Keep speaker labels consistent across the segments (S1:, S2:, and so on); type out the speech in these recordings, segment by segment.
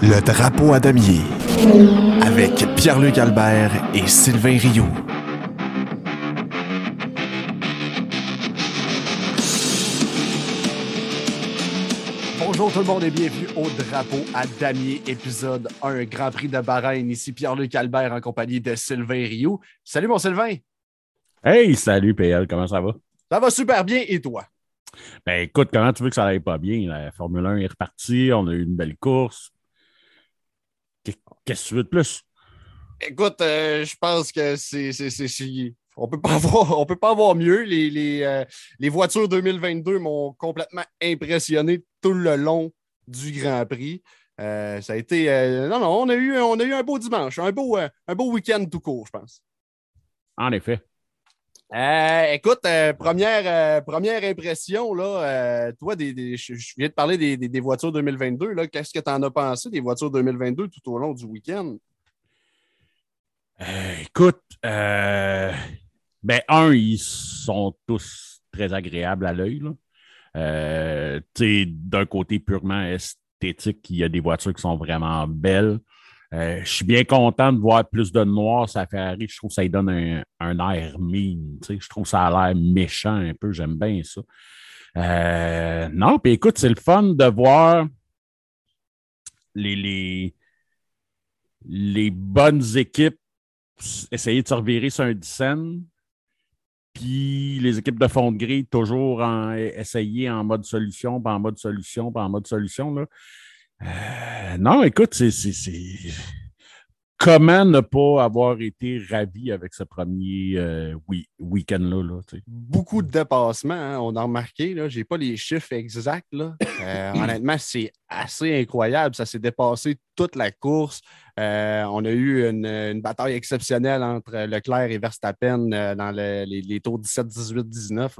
S1: Le drapeau à damier avec Pierre-Luc Albert et Sylvain Rioux. Bonjour tout le monde et bienvenue au Drapeau à damier, épisode 1, Grand Prix de Bahreïn. Ici Pierre-Luc Albert en compagnie de Sylvain Rioux. Salut mon Sylvain!
S2: Hey, salut PL, comment ça va?
S1: Ça va super bien et toi?
S2: Ben écoute, comment tu veux que ça aille pas bien? La Formule 1 est repartie, on a eu une belle course. Qu'est-ce que tu veux de plus?
S1: Écoute, euh, je pense que c'est. On peut pas avoir, on peut pas avoir mieux. Les, les, euh, les voitures 2022 m'ont complètement impressionné tout le long du Grand Prix. Euh, ça a été. non, non, on a, eu, on a eu un beau dimanche, un beau, un beau week-end tout court, je pense.
S2: En effet.
S1: Euh, écoute, euh, première, euh, première impression, là, toi, des, je, viens de parler des, voitures 2022. Qu'est-ce que tu en as pensé des voitures 2022 tout au long du week-end?
S2: écoute, ben, un, ils sont tous très agréables à l'œil. D'un côté purement esthétique, il y a des voitures qui sont vraiment belles. Euh, je suis bien content de voir plus de noir ça Ferrari. Je trouve que ça donne un, air mine. Je trouve que ça a l'air méchant un peu. J'aime bien ça. Euh, non, puis écoute, c'est le fun de voir les, les, bonnes équipes essayer de se revirer sur un dixaine. Puis les équipes de fond de grille toujours en, essayer en mode solution, pas en mode solution, pas en mode solution. Là. Euh, non, écoute, c'est. Comment ne pas avoir été ravi avec ce premier euh, week-end-là? Là,
S3: Beaucoup de dépassements, hein, on a remarqué. Je n'ai pas les chiffres exacts. Là. Euh, honnêtement, c'est assez incroyable. Ça s'est dépassé toute la course. Euh, on a eu une, bataille exceptionnelle entre Leclerc et Verstappen euh, dans les, tours 17, 18, 19.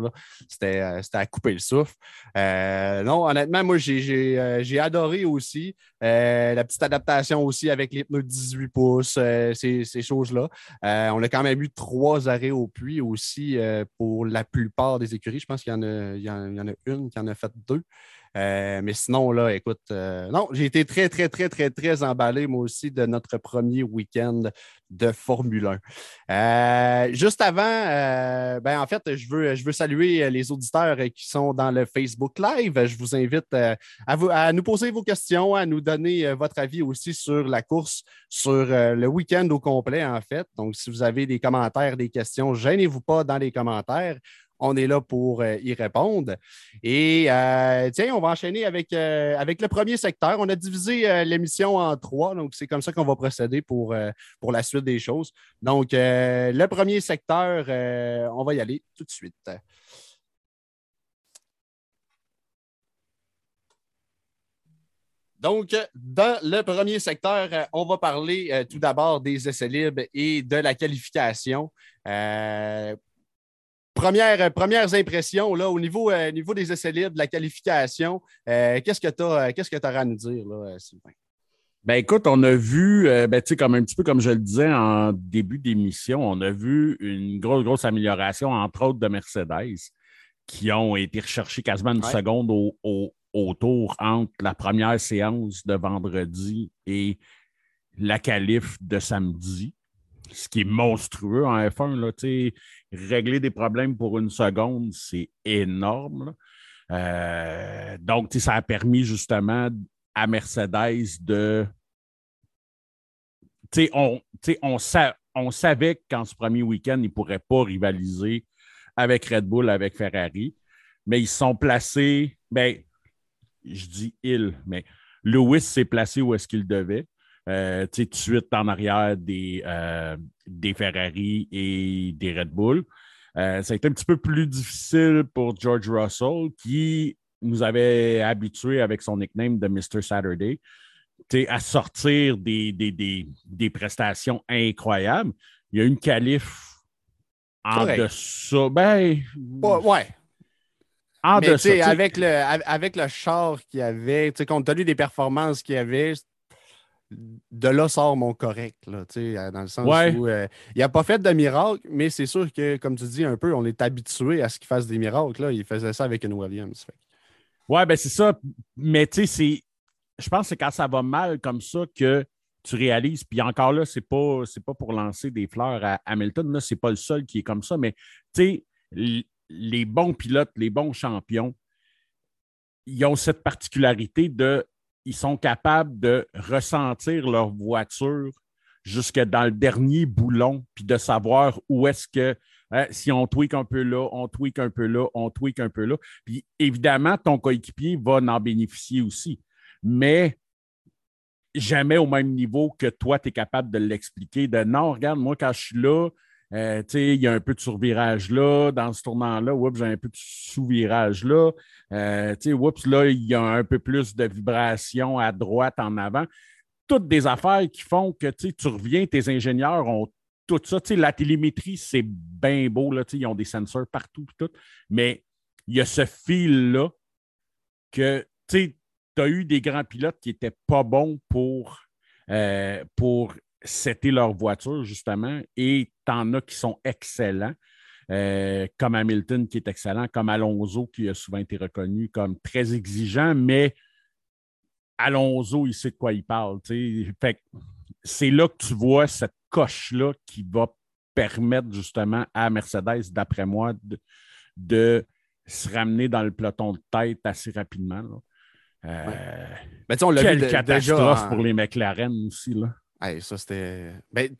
S3: C'était à couper le souffle. non, honnêtement, moi, j'ai adoré aussi la petite adaptation aussi avec les pneus 18 pouces, ces, choses-là. on a quand même eu trois arrêts au puits aussi pour la plupart des écuries. Je pense qu'il y, en a une qui en a fait deux. Euh, mais sinon, là, écoute, euh, non, j'ai été très, très, très, très, très emballé, moi aussi, de notre premier week-end de Formule 1. Euh, juste avant, ben, en fait, je veux, je veux saluer les auditeurs qui sont dans le Facebook Live. Je vous invite à, vous, à nous poser vos questions, à nous donner votre avis aussi sur la course, sur le week-end au complet, en fait. Donc, si vous avez des commentaires, des questions, gênez-vous pas dans les commentaires. On est là pour euh, y répondre. Et euh, tiens, on va enchaîner avec, euh, avec le premier secteur. On a divisé l'émission en trois, donc c'est comme ça qu'on va procéder pour, pour la suite des choses. Donc, le premier secteur, on va y aller tout de suite. Donc, dans le premier secteur, on va parler tout d'abord des essais libres et de la qualification. Première, euh, premières impressions là, au niveau, euh, niveau des essais libres, de la qualification, euh, qu'est-ce que tu as, qu'est-ce que à nous dire, là, Sylvain?
S2: Ben écoute, on a vu, ben, comme un petit peu comme je le disais en début d'émission, on a vu une grosse, grosse amélioration, entre autres de Mercedes, qui ont été recherchés quasiment une seconde au, au, tour entre la première séance de vendredi et la qualif de samedi ce qui est monstrueux en F1. Là, régler des problèmes pour une seconde, c'est énorme. Euh, donc, ça a permis justement à Mercedes de. On, on, on savait qu'en ce premier week-end, ils ne pourraient pas rivaliser avec Red Bull, avec Ferrari, mais ils sont placés. Ben, je dis il, mais Lewis s'est placé où est-ce qu'il devait. Euh, tout de suite en arrière des, euh, des Ferrari et des Red Bull. Euh, ça a été un petit peu plus difficile pour George Russell, qui nous avait habitués avec son nickname de Mr. Saturday à sortir des, des, prestations incroyables. Il y a une qualif en dessous. Ben,
S3: ouais. En Mais Avec le, avec le char qu'il y avait, compte tenu des performances qu'il y avait, de là sort mon correct, là, euh, dans le sens où euh, il n'a pas fait de miracle, mais c'est sûr que, comme tu dis un peu, on est habitué à ce qu'il fasse des miracles. Là. Il faisait ça avec une Williams.
S2: Ouais, ben c'est ça. Mais tu sais, je pense que c'est quand ça va mal comme ça que tu réalises. Puis encore là, c'est pas, pas pour lancer des fleurs à Hamilton. Là, c'est pas le seul qui est comme ça. Mais tu sais, les bons pilotes, les bons champions, ils ont cette particularité de, ils sont capables de ressentir leur voiture jusque dans le dernier boulon, puis de savoir où est-ce que, hein, si on tweak un peu là, on tweak un peu là, on tweak un peu là. Puis évidemment, ton coéquipier va en bénéficier aussi. Mais jamais au même niveau que toi, tu es capable de l'expliquer. De non, regarde, moi, quand je suis là, euh, il y a un peu de survirage là, dans ce tournant-là, oups, j'ai un peu de sous-virage là. Euh, oups, là, il y a un peu plus de vibration à droite, en avant. Toutes des affaires qui font que tu reviens, tes ingénieurs ont tout ça. la télémétrie, c'est bien beau, là, ils ont des sensors partout, tout, mais il y a ce fil-là que tu as eu des grands pilotes qui n'étaient pas bons pour, euh, pour c'était leur voiture, justement, et t'en as qui sont excellents, euh, comme Hamilton qui est excellent, comme Alonso qui a souvent été reconnu comme très exigeant, mais Alonso, il sait de quoi il parle. c'est là que tu vois cette coche-là qui va permettre justement à Mercedes, d'après moi, de, se ramener dans le peloton de tête assez rapidement. Euh,
S3: on
S2: quelle catastrophe pour les McLaren aussi. Là
S3: ça, c'était. Ben,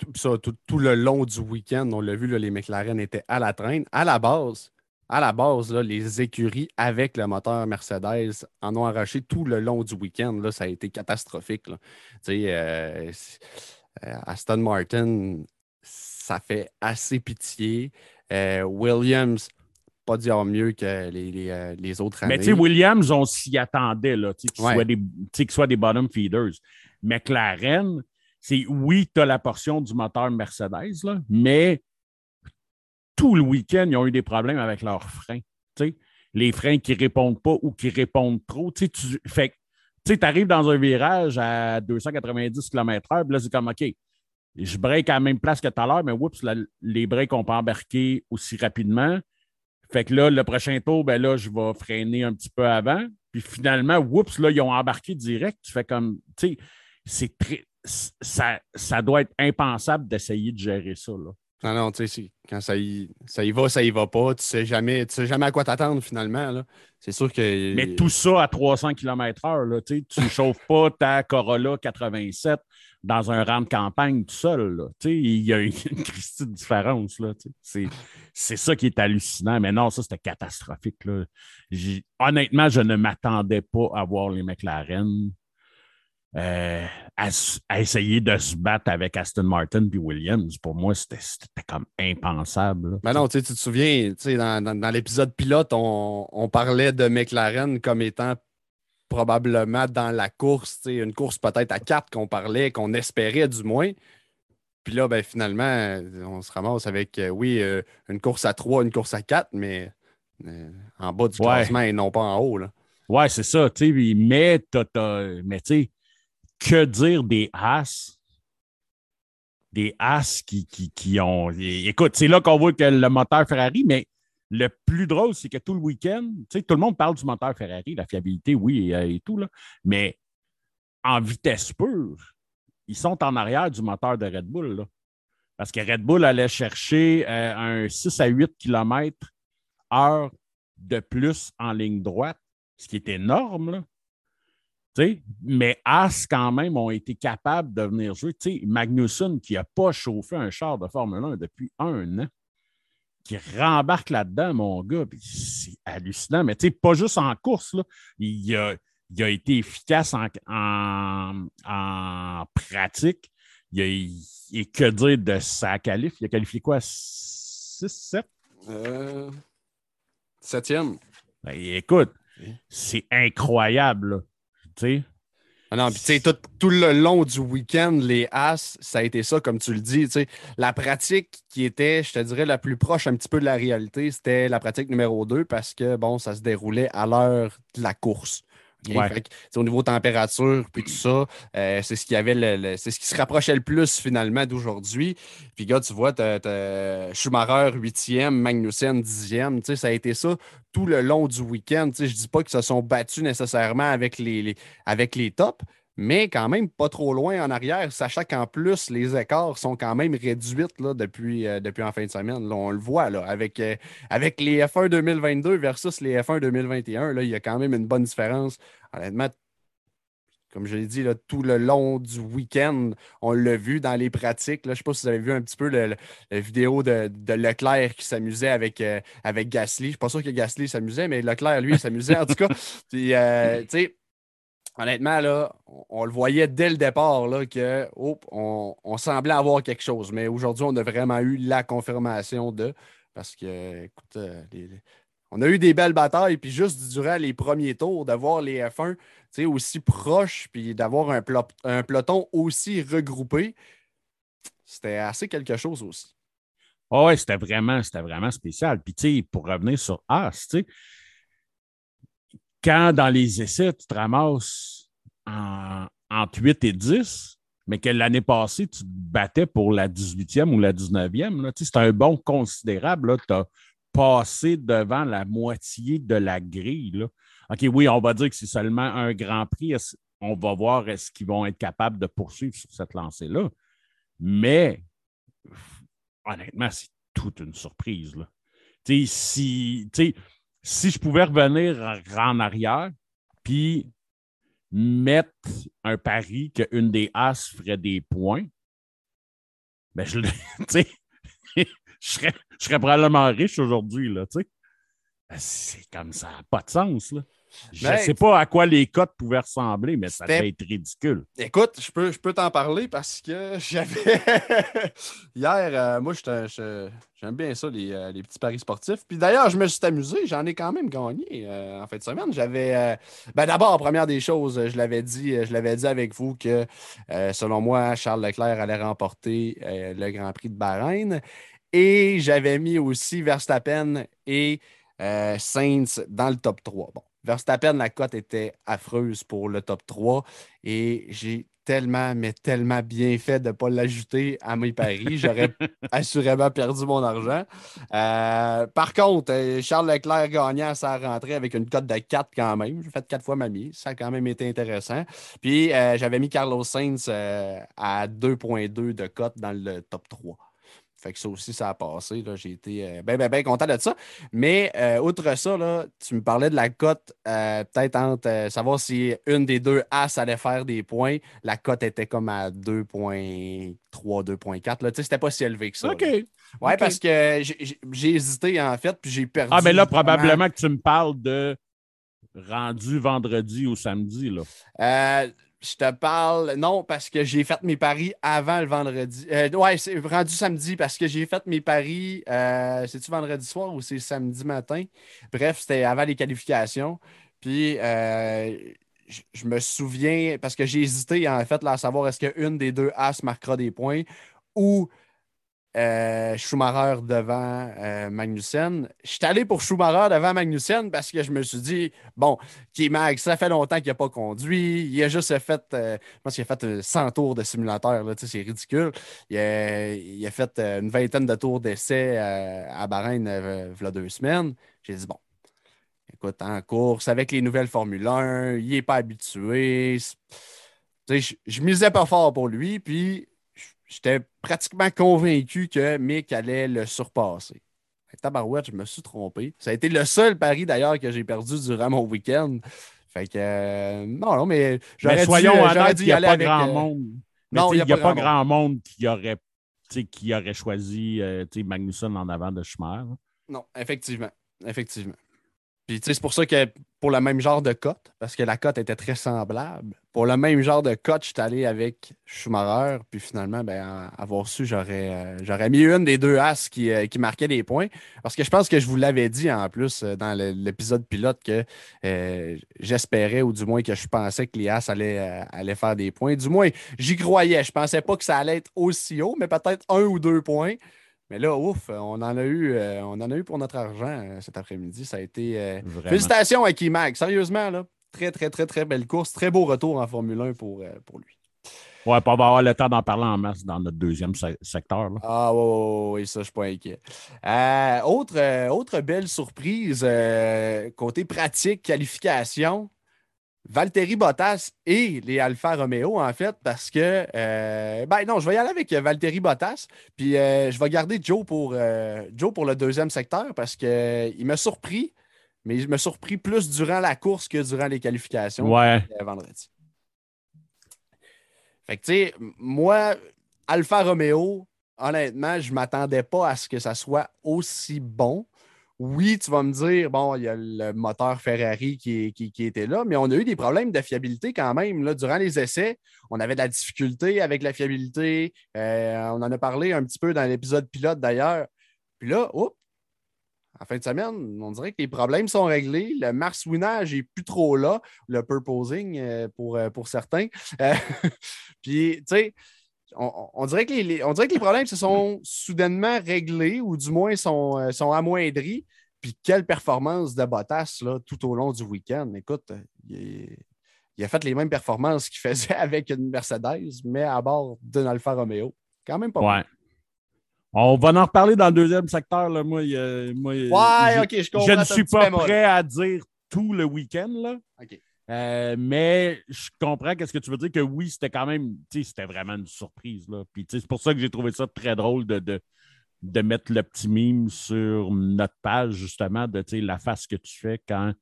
S3: tout, le long du week-end, on l'a vu, les McLaren étaient à la traîne. À la base, à la base, les écuries avec le moteur Mercedes en ont arraché tout le long du week-end. Ça a été catastrophique. Euh, euh, Aston Martin, ça fait assez pitié. Euh, Williams, pas dire mieux que les, autres années.
S2: Mais Williams, on s'y attendait, qu'ils soient, des, soient des bottom feeders. McLaren, c'est oui, tu as la portion du moteur Mercedes, mais tout le week-end, ils ont eu des problèmes avec leurs freins. Les freins qui ne répondent pas ou qui répondent trop. Tu fais tu arrives dans un virage à 290 km/h, là, c'est comme OK, je break à la même place que tout à l'heure, mais oups, les breaks n'ont pas embarqué aussi rapidement. Fait que là, le prochain tour, ben là, je vais freiner un petit peu avant. Puis finalement, oups, là, ils ont embarqué direct. Tu fais comme, tu c'est très, ça, doit être impensable d'essayer de gérer ça. Là.
S3: Non, non, tu sais, quand ça y, ça y va, ça y va pas. Tu sais jamais, tu sais jamais à quoi t'attendre finalement. C'est sûr que.
S2: Mais tout ça à 300 km/h, tu ne chauffes pas ta Corolla 87 dans un rang de campagne tout seul. Il y a une, une différence. C'est ça qui est hallucinant. Mais non, ça, c'était catastrophique. Là. Honnêtement, je ne m'attendais pas à voir les McLaren. Euh, à, essayer de se battre avec Aston Martin puis Williams. Pour moi, c'était comme impensable.
S3: Mais non, tu te souviens, dans, dans, l'épisode pilote, on, parlait de McLaren comme étant probablement dans la course, une course peut-être à quatre qu'on parlait, qu'on espérait du moins. Puis là, ben, finalement, on se ramasse avec, euh, oui, euh, une course à trois, une course à quatre, mais en bas du classement et non pas en haut. Là.
S2: Ouais, c'est ça. Mais, mais tu sais, que dire des As? Des As qui, qui, ont. Écoute, c'est là qu'on voit que le moteur Ferrari, mais le plus drôle, c'est que tout le week-end, tout le monde parle du moteur Ferrari, la fiabilité, oui, et, tout, là, mais en vitesse pure, ils sont en arrière du moteur de Red Bull. parce que Red Bull allait chercher euh, un 6 à 8 km heure de plus en ligne droite, ce qui est énorme. Là mais As, quand même, ont été capables de venir jouer. Magnussen, qui n'a pas chauffé un char de Formule 1 depuis un an, qui rembarque là-dedans, mon gars, c'est hallucinant. Mais pas juste en course, là, il, a, il a été efficace en, en, pratique. Il a, et que dire de sa qualif? Il a qualifié quoi? 6, 7?
S3: Euh, septième.
S2: Ben, écoute, c'est incroyable.
S3: Ah non, puis tout, tout, le long du week-end, les As, ça a été ça, comme tu le dis. La pratique qui était, je te dirais, la plus proche un petit peu de la réalité, c'était la pratique numéro 2 parce que, bon, ça se déroulait à l'heure de la course. Au niveau température, puis tout ça, euh, c'est ce qui avait c'est ce qui se rapprochait le plus finalement d'aujourd'hui. Puis gars, tu vois, tu as, Schumacher 8e, Magnussen 10e. Ça a été ça tout le long du week-end. Je ne dis pas qu'ils se sont battus nécessairement avec les, avec les tops, mais quand même pas trop loin en arrière, sachant qu'en plus, les écarts sont quand même réduits là, depuis, euh, depuis en fin de semaine. on le voit là, avec, euh, avec les F1 2022 versus les F1 2021. Là, il y a quand même une bonne différence. Honnêtement, comme je l'ai dit, là, tout le long du week-end, on l'a vu dans les pratiques. Là, je ne sais pas si vous avez vu un petit peu la vidéo de, Leclerc qui s'amusait avec, euh, avec Gasly. Je ne suis pas sûr que Gasly s'amusait, mais Leclerc, lui, s'amusait en tout cas. Puis, tu sais, honnêtement, là, on, le voyait dès le départ là, que on, semblait avoir quelque chose. Mais aujourd'hui, on a vraiment eu la confirmation de. Parce que, écoute, euh, on a eu des belles batailles, puis juste durant les premiers tours, d'avoir les F1 aussi proches, puis d'avoir un, un peloton aussi regroupé, c'était assez quelque chose aussi.
S2: Oh oui, c'était vraiment, vraiment spécial. Puis, pour revenir sur As, tu sais, quand dans les essais, tu te ramasses en, entre 8 et 10, mais que l'année passée, tu te battais pour la 18e ou la 19e, c'est un bon considérable. Tu as passé devant la moitié de la grille. OK, oui, on va dire que c'est seulement un grand prix. On va voir est-ce qu'ils vont être capables de poursuivre sur cette lancée-là. Mais honnêtement, c'est toute une surprise. Si je pouvais revenir en arrière, puis mettre un pari qu'une des As ferait des points, ben je, je, serais, je serais probablement riche aujourd'hui. Ben, c'est comme ça, pas de sens. Je ne sais pas à quoi les cotes pouvaient ressembler, mais ça devait être ridicule.
S3: Écoute, je peux, je peux t'en parler parce que j'avais. Hier, euh, moi, j'aime bien ça, euh, les, petits paris sportifs. Puis d'ailleurs, je me suis amusé, j'en ai quand même gagné euh, en fin de semaine. J'avais. ben D'abord, première des choses, je l'avais dit, je l'avais dit avec vous que selon moi, Charles Leclerc allait remporter le Grand Prix de Bahreïn. Et j'avais mis aussi Verstappen et Saints dans le top 3. Bon. Verstappen, la cote était affreuse pour le top 3 et j'ai tellement, mais tellement bien fait de ne pas l'ajouter à mes paris. J'aurais assurément perdu mon argent. Euh, par contre, euh, Charles Leclerc gagnant sa rentrée avec une cote de 4 quand même. J'ai fait 4 fois ma mise. Ça a quand même été intéressant. Puis euh, j'avais mis Carlos Sainz à 2,2 de cote dans le top 3. Fait que ça aussi, ça a passé. J'ai été bien, bien, bien content de ça. Mais euh, outre ça, là, tu me parlais de la cote, euh, peut-être entre savoir si une des deux As allait faire des points. La cote était comme à 2.3, 2.4. C'était pas si élevé que ça.
S2: OK.
S3: Ouais, parce que j'ai hésité en fait, puis j'ai perdu.
S2: Ah, mais là, probablement que tu me parles de rendu vendredi ou samedi. Là.
S3: Je te parle, non, parce que j'ai fait mes paris avant le vendredi. Euh, ouais, c'est rendu samedi parce que j'ai fait mes paris. Euh, c'est-tu vendredi soir ou c'est samedi matin? Bref, c'était avant les qualifications. Puis, euh, je, me souviens, parce que j'ai hésité en fait à savoir est-ce qu'une des deux As marquera des points ou euh, Schumacher devant euh, Magnussen. Je suis allé pour Schumacher devant Magnussen parce que je me suis dit, bon, qui Mag, ça fait longtemps qu'il n'a pas conduit. Il a juste fait, euh, je pense qu'il a fait 100 tours de simulateur, c'est ridicule. Il a, fait une vingtaine de tours d'essai à Bahreïn il y a deux semaines. J'ai dit, bon, écoute, en course, avec les nouvelles Formule 1, il n'est pas habitué. Je misais pas fort pour lui, puis j'étais pratiquement convaincu que Mick allait le surpasser. Tabarouette, je me suis trompé. Ça a été le seul pari d'ailleurs que j'ai perdu durant mon week-end. Fait que euh, non, non, mais
S2: j'aurais soyons dû, honnêtes, il n'y a pas grand euh, monde. non, il n'y a, pas, grand monde qui aurait, qui aurait choisi euh, Magnussen en avant de Schumer.
S3: Non, effectivement. Effectivement. Puis c'est pour ça que pour le même genre de cote, parce que la cote était très semblable, pour le même genre de cote, je suis allé avec Schumacher. Puis finalement, ben, avoir su, j'aurais, euh, j'aurais mis une des deux As qui, euh, qui marquait des points. Parce que je pense que je vous l'avais dit en plus euh, dans l'épisode pilote que j'espérais, ou du moins que je pensais que les As allaient, allaient faire des points. Du moins, j'y croyais. Je pensais pas que ça allait être aussi haut, mais peut-être un ou deux points. Mais là, ouf, on en a eu, euh, on en a eu pour notre argent euh, cet après-midi. Ça a été. Euh, félicitations à Kimag, sérieusement, là. très, très, très, très belle course. Très beau retour en Formule 1 pour, pour lui.
S2: Ouais, pas avoir le temps d'en parler en masse dans notre deuxième secteur.
S3: Ah, oui, ça, je suis pas inquiet. autre, autre belle surprise, côté pratique, qualification, Valtteri Bottas et les Alfa Romeo, en fait, parce que. Euh, ben non, je vais y aller avec Valtteri Bottas, puis euh, je vais garder Joe pour, euh, Joe pour le deuxième secteur parce qu'il m'a surpris, mais il m'a surpris plus durant la course que durant les qualifications
S2: ouais.
S3: vendredi. Fait que, tu sais, moi, Alfa Romeo, honnêtement, je ne m'attendais pas à ce que ça soit aussi bon. Oui, tu vas me dire, bon, il y a le moteur Ferrari qui, était là, mais on a eu des problèmes de fiabilité quand même. Là, durant les essais, on avait de la difficulté avec la fiabilité. Euh, on en a parlé un petit peu dans l'épisode pilote d'ailleurs. Puis là, oups, en fin de semaine, on dirait que les problèmes sont réglés. Le marsouinage n'est plus trop là, le purposing euh, pour, euh, pour certains. Puis, tu sais, on, dirait que les, on dirait que les problèmes se sont soudainement réglés ou du moins sont, euh, sont amoindris. Puis quelle performance de Bottas là, tout au long du week-end. Écoute, il, a fait les mêmes performances qu'il faisait avec une Mercedes, mais à bord d'un Alfa Romeo. Quand même pas
S2: ouais. On va en reparler dans le deuxième secteur. Là. Moi, moi
S3: ouais, je comprends.
S2: Je ne suis pas prêt à dire tout le week-end. Là. OK. Euh, mais je comprends qu'est-ce que tu veux dire que oui, c'était quand même, c'était vraiment une surprise. Là. Puis c'est pour ça que j'ai trouvé ça très drôle de, de, mettre le petit mime sur notre page, justement, de la face que tu fais quand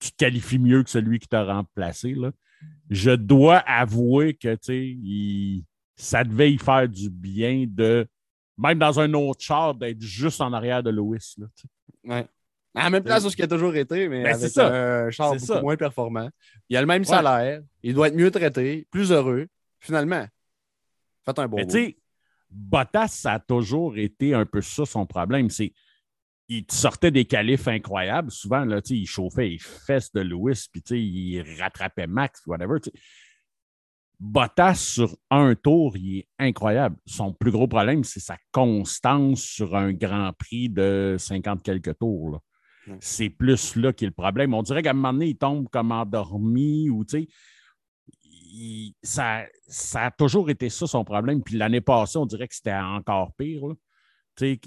S2: tu te qualifies mieux que celui qui t'a remplacé. Là. Je dois avouer que il, ça devait y faire du bien de, même dans un autre char, d'être juste en arrière de Lewis. Là.
S3: À la même place où ce qui a toujours été, mais ben, avec un char beaucoup moins performant. Il a le même salaire, il doit être mieux traité, plus heureux. Finalement, faites un bon
S2: Mais tu Bottas, ça a toujours été un peu ça son problème. C'est il sortait des qualifs incroyables. Souvent, là, il chauffait les fesses de Lewis, puis il rattrapait Max, whatever. Bottas, sur un tour, il est incroyable. Son plus gros problème, c'est sa constance sur un Grand Prix de 50 quelques tours. Là. C'est plus là qui est le problème. On dirait qu'à un moment donné, il tombe comme endormi ou tu sais. ça, ça a toujours été ça son problème. Puis l'année passée, on dirait que c'était encore pire. Tu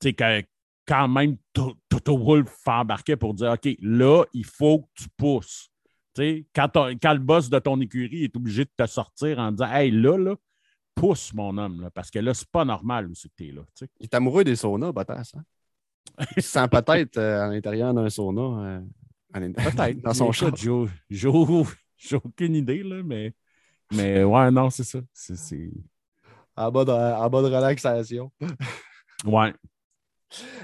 S2: sais, que quand même Toto Wolf embarquait pour dire OK, là, il faut que tu pousses. Tu quand, quand, le boss de ton écurie est obligé de te sortir en disant Hey, là, là, pousse mon homme, parce que là, c'est pas normal où c'est que tu es là.
S3: Il est amoureux des saunas, Bottas. Hein? Il sent peut-être euh, à l'intérieur d'un sauna. Euh,
S2: peut-être. Dans son chat. J'ai aucune idée, là, mais, mais ouais, non, c'est ça. C'est,
S3: En, bas de, en bas de relaxation.
S2: ouais.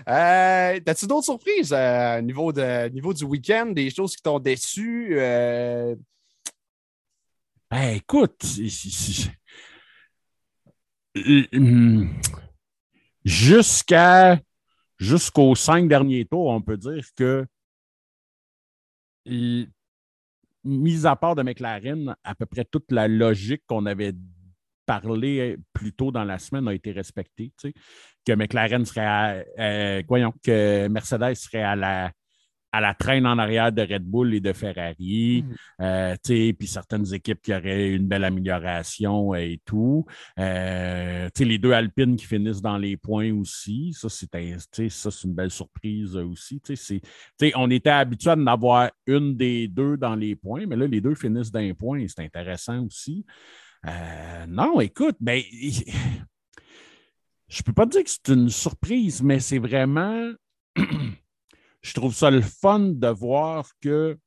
S3: Euh, T'as-tu d'autres surprises euh, au niveau, de, niveau du week-end, des choses qui t'ont déçu? Ben,
S2: écoute, jusqu'à jusqu'aux cinq derniers tours, on peut dire que, mis à part de McLaren, à peu près toute la logique qu'on avait parlé plus tôt dans la semaine a été respectée. que McLaren serait à, euh, voyons, que Mercedes serait à la à la traîne en arrière de Red Bull et de Ferrari, euh, puis certaines équipes qui auraient une belle amélioration et tout. Euh, les deux Alpines qui finissent dans les points aussi, ça, c'est une belle surprise aussi. on était habitué à en avoir une des deux dans les points, mais là, les deux finissent points et c'est intéressant aussi. Euh, non, écoute, mais je peux pas dire que c'est une surprise, mais c'est vraiment je trouve ça le fun de voir que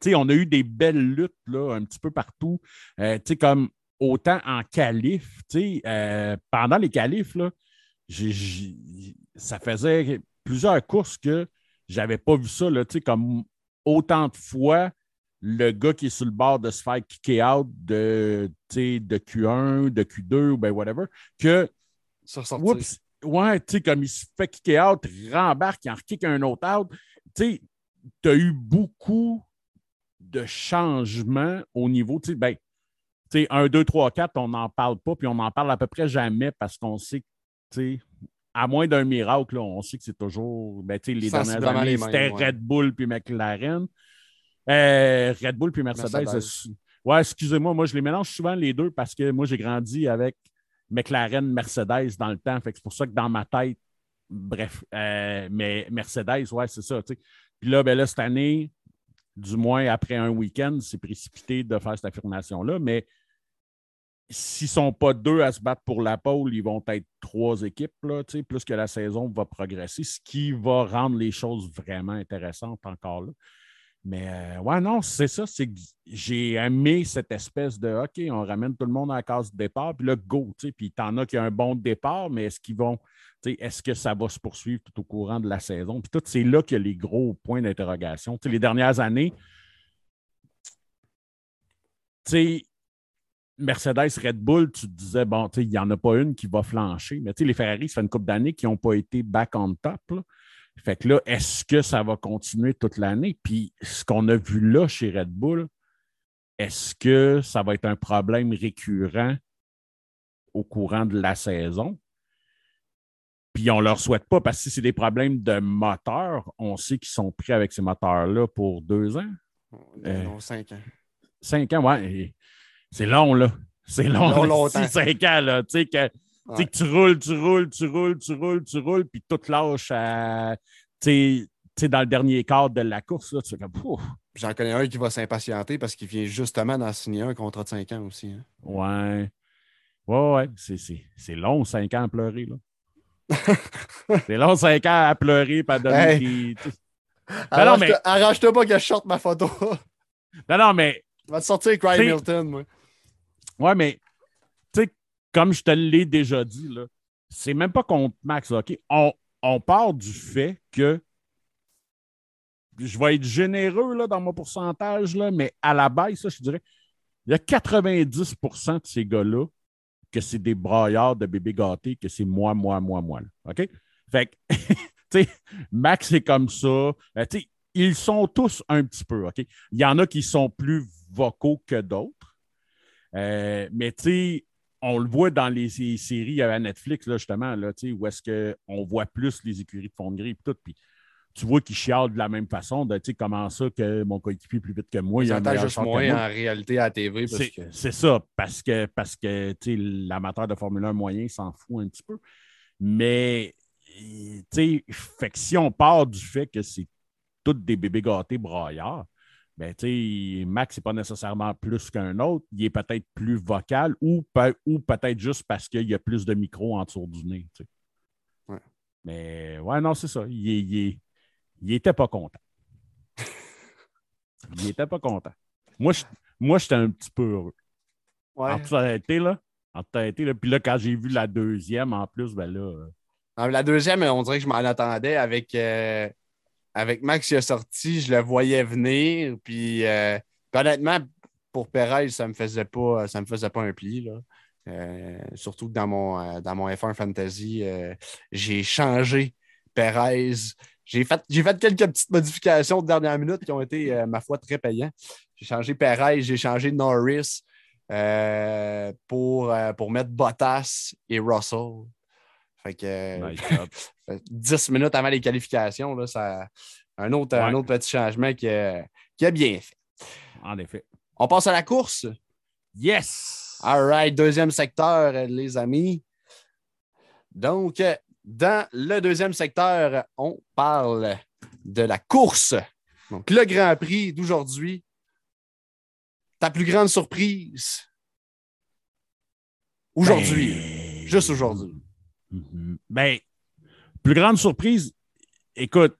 S2: tu sais, on a eu des belles luttes là, un petit peu partout. Euh, tu sais, comme autant en sais, euh, pendant les qualifs, là, ça faisait plusieurs courses que j'avais pas vu ça, là, tu sais, comme autant de fois le gars qui est sur le bord de se faire kicker out de, de Q1, de Q2 ou ben whatever, que. Oups, ouais, tu sais, comme il se fait kicker out, il rembarque, il en kick un autre out. Tu sais, tu as eu beaucoup de changements au niveau, tu sais, ben, tu sais, 1, 2, 3, 4, on n'en parle pas, puis on n'en parle à peu près jamais parce qu'on sait que, tu sais, à moins d'un miracle, on sait que c'est toujours, ben, tu sais, les dernières années, c'était Red Bull puis McLaren. Euh, Red Bull puis Mercedes. Ouais, excusez-moi, moi je les mélange souvent les deux parce que moi j'ai grandi avec McLaren, Mercedes dans le temps. c'est pour ça que dans ma tête, bref, euh, mais Mercedes, ouais, c'est ça. Puis là, ben là, cette année, du moins après un week-end, c'est précipité de faire cette affirmation-là. Mais s'ils ne sont pas deux à se battre pour la pole, ils vont être trois équipes, là, plus que la saison va progresser, ce qui va rendre les choses vraiment intéressantes encore là. Mais euh, ouais, non, c'est ça. C'est j'ai aimé cette espèce de OK, on ramène tout le monde à la case de départ, puis là, go. Puis t'en as qui ont un bon départ, mais est-ce qu'ils vont. Est-ce que ça va se poursuivre tout au courant de la saison? Puis tout, c'est là qu'il y a les gros points d'interrogation. Les dernières années, Mercedes, Red Bull, tu disais, bon, il n'y en a pas une qui va flancher. Mais les Ferrari, ça fait une couple d'années qui n'ont pas été back on top. Fait que là, est-ce que ça va continuer toute l'année? Puis ce qu'on a vu là chez Red Bull, est-ce que ça va être un problème récurrent au courant de la saison? Puis on ne leur souhaite pas parce que si c'est des problèmes de moteur, on sait qu'ils sont pris avec ces moteurs-là pour deux ans.
S3: Euh, cinq ans.
S2: Cinq ans, oui. C'est long, là. C'est long, long cinq ans, là. Tu sais, que tu tu roules, tu roules, tu roules, tu roules, tu roules, puis tout lâche à, tu sais, dans le dernier quart de la course. Là, tu comme,
S3: J'en connais un qui va s'impatienter parce qu'il vient justement d'en signer un contrat de 5 ans aussi. Hein.
S2: Ouais. Ouais, ouais. C'est long, 5 ans à pleurer. là. c'est long, 5 ans à pleurer pas donner.
S3: Arrange-toi pas que je sorte ma photo.
S2: non, non, mais.
S3: Tu vas te sortir Cry Milton, moi.
S2: Ouais, mais comme je te l'ai déjà dit, là, c'est même pas contre Max. OK? On, on part du fait que je vais être généreux là, dans mon pourcentage, là, mais à la base, ça, je dirais, il y a 90% de ces gars-là que c'est des braillards de bébés gâtés, que c'est moi, moi, moi, moi. OK? Fait que, Max est comme ça. Sais, ils sont tous un petit peu, OK? Il y en a qui sont plus vocaux que d'autres. Euh, mais tu sais, on le voit dans les séries à Netflix, là, justement, là, où est-ce qu'on voit plus les écuries de fond de gris et tout. Puis tu vois qu'ils chialent de la même façon, de comment ça que mon coéquipier est plus vite que moi.
S3: Il a juste moins en réalité à la TV.
S2: C'est ça, parce que, parce que l'amateur de Formule 1 moyen s'en fout un petit peu. Mais fait que si on part du fait que c'est tous des bébés gâtés braillards, ben, Max n'est pas nécessairement plus qu'un autre. Il est peut-être plus vocal ou, ou peut-être juste parce qu'il y a plus de micros en dessous du nez. Mais ouais, non, c'est ça. Il, il, était pas content. il était pas content. Moi, je, moi, j'étais un petit peu heureux. Ouais. En toute là. En toute là. Puis là, quand j'ai vu la deuxième, en plus, ben là. Euh,
S3: ah, la deuxième, on dirait que je m'en attendais avec. Euh, avec Max, il a sorti, je le voyais venir. Puis, euh, honnêtement, pour Perez, ça me faisait pas, ça me faisait pas un pli. Euh, surtout que dans mon, euh, dans mon F1 Fantasy, j'ai changé Perez. J'ai fait, j'ai fait quelques petites modifications de dernière minute qui ont été, ma foi, très payantes. J'ai changé Perez, j'ai changé Norris pour, pour mettre Bottas et Russell. Fait que 10 minutes avant les qualifications, là, ça, un, autre, un autre petit changement qui a, qui a bien fait.
S2: En effet.
S3: On passe à la course.
S2: Yes!
S3: All right, deuxième secteur, les amis. Donc, dans le deuxième secteur, on parle de la course. Donc, le Grand Prix d'aujourd'hui. Ta plus grande surprise? Aujourd'hui. Ben, Juste aujourd'hui.
S2: Mhm. Ben, plus grande surprise, écoute,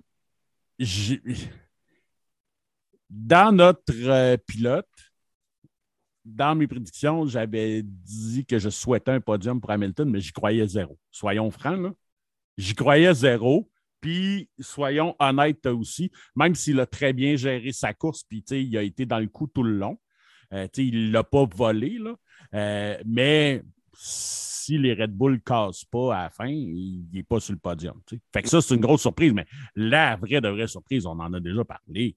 S2: dans notre euh, pilote, dans mes prédictions, j'avais dit que je souhaitais un podium pour Hamilton, mais j'y croyais zéro. Soyons francs, J'y croyais zéro. Puis, soyons honnêtes aussi, même s'il a très bien géré sa course, puis il a été dans le coup tout le long. Euh, il ne l'a pas volé. Euh, mais si les Red Bull ne cassent pas à la fin, il n'est pas sur le podium. Fait que ça, c'est une grosse surprise, mais la vraie de vraie surprise, on en a déjà parlé.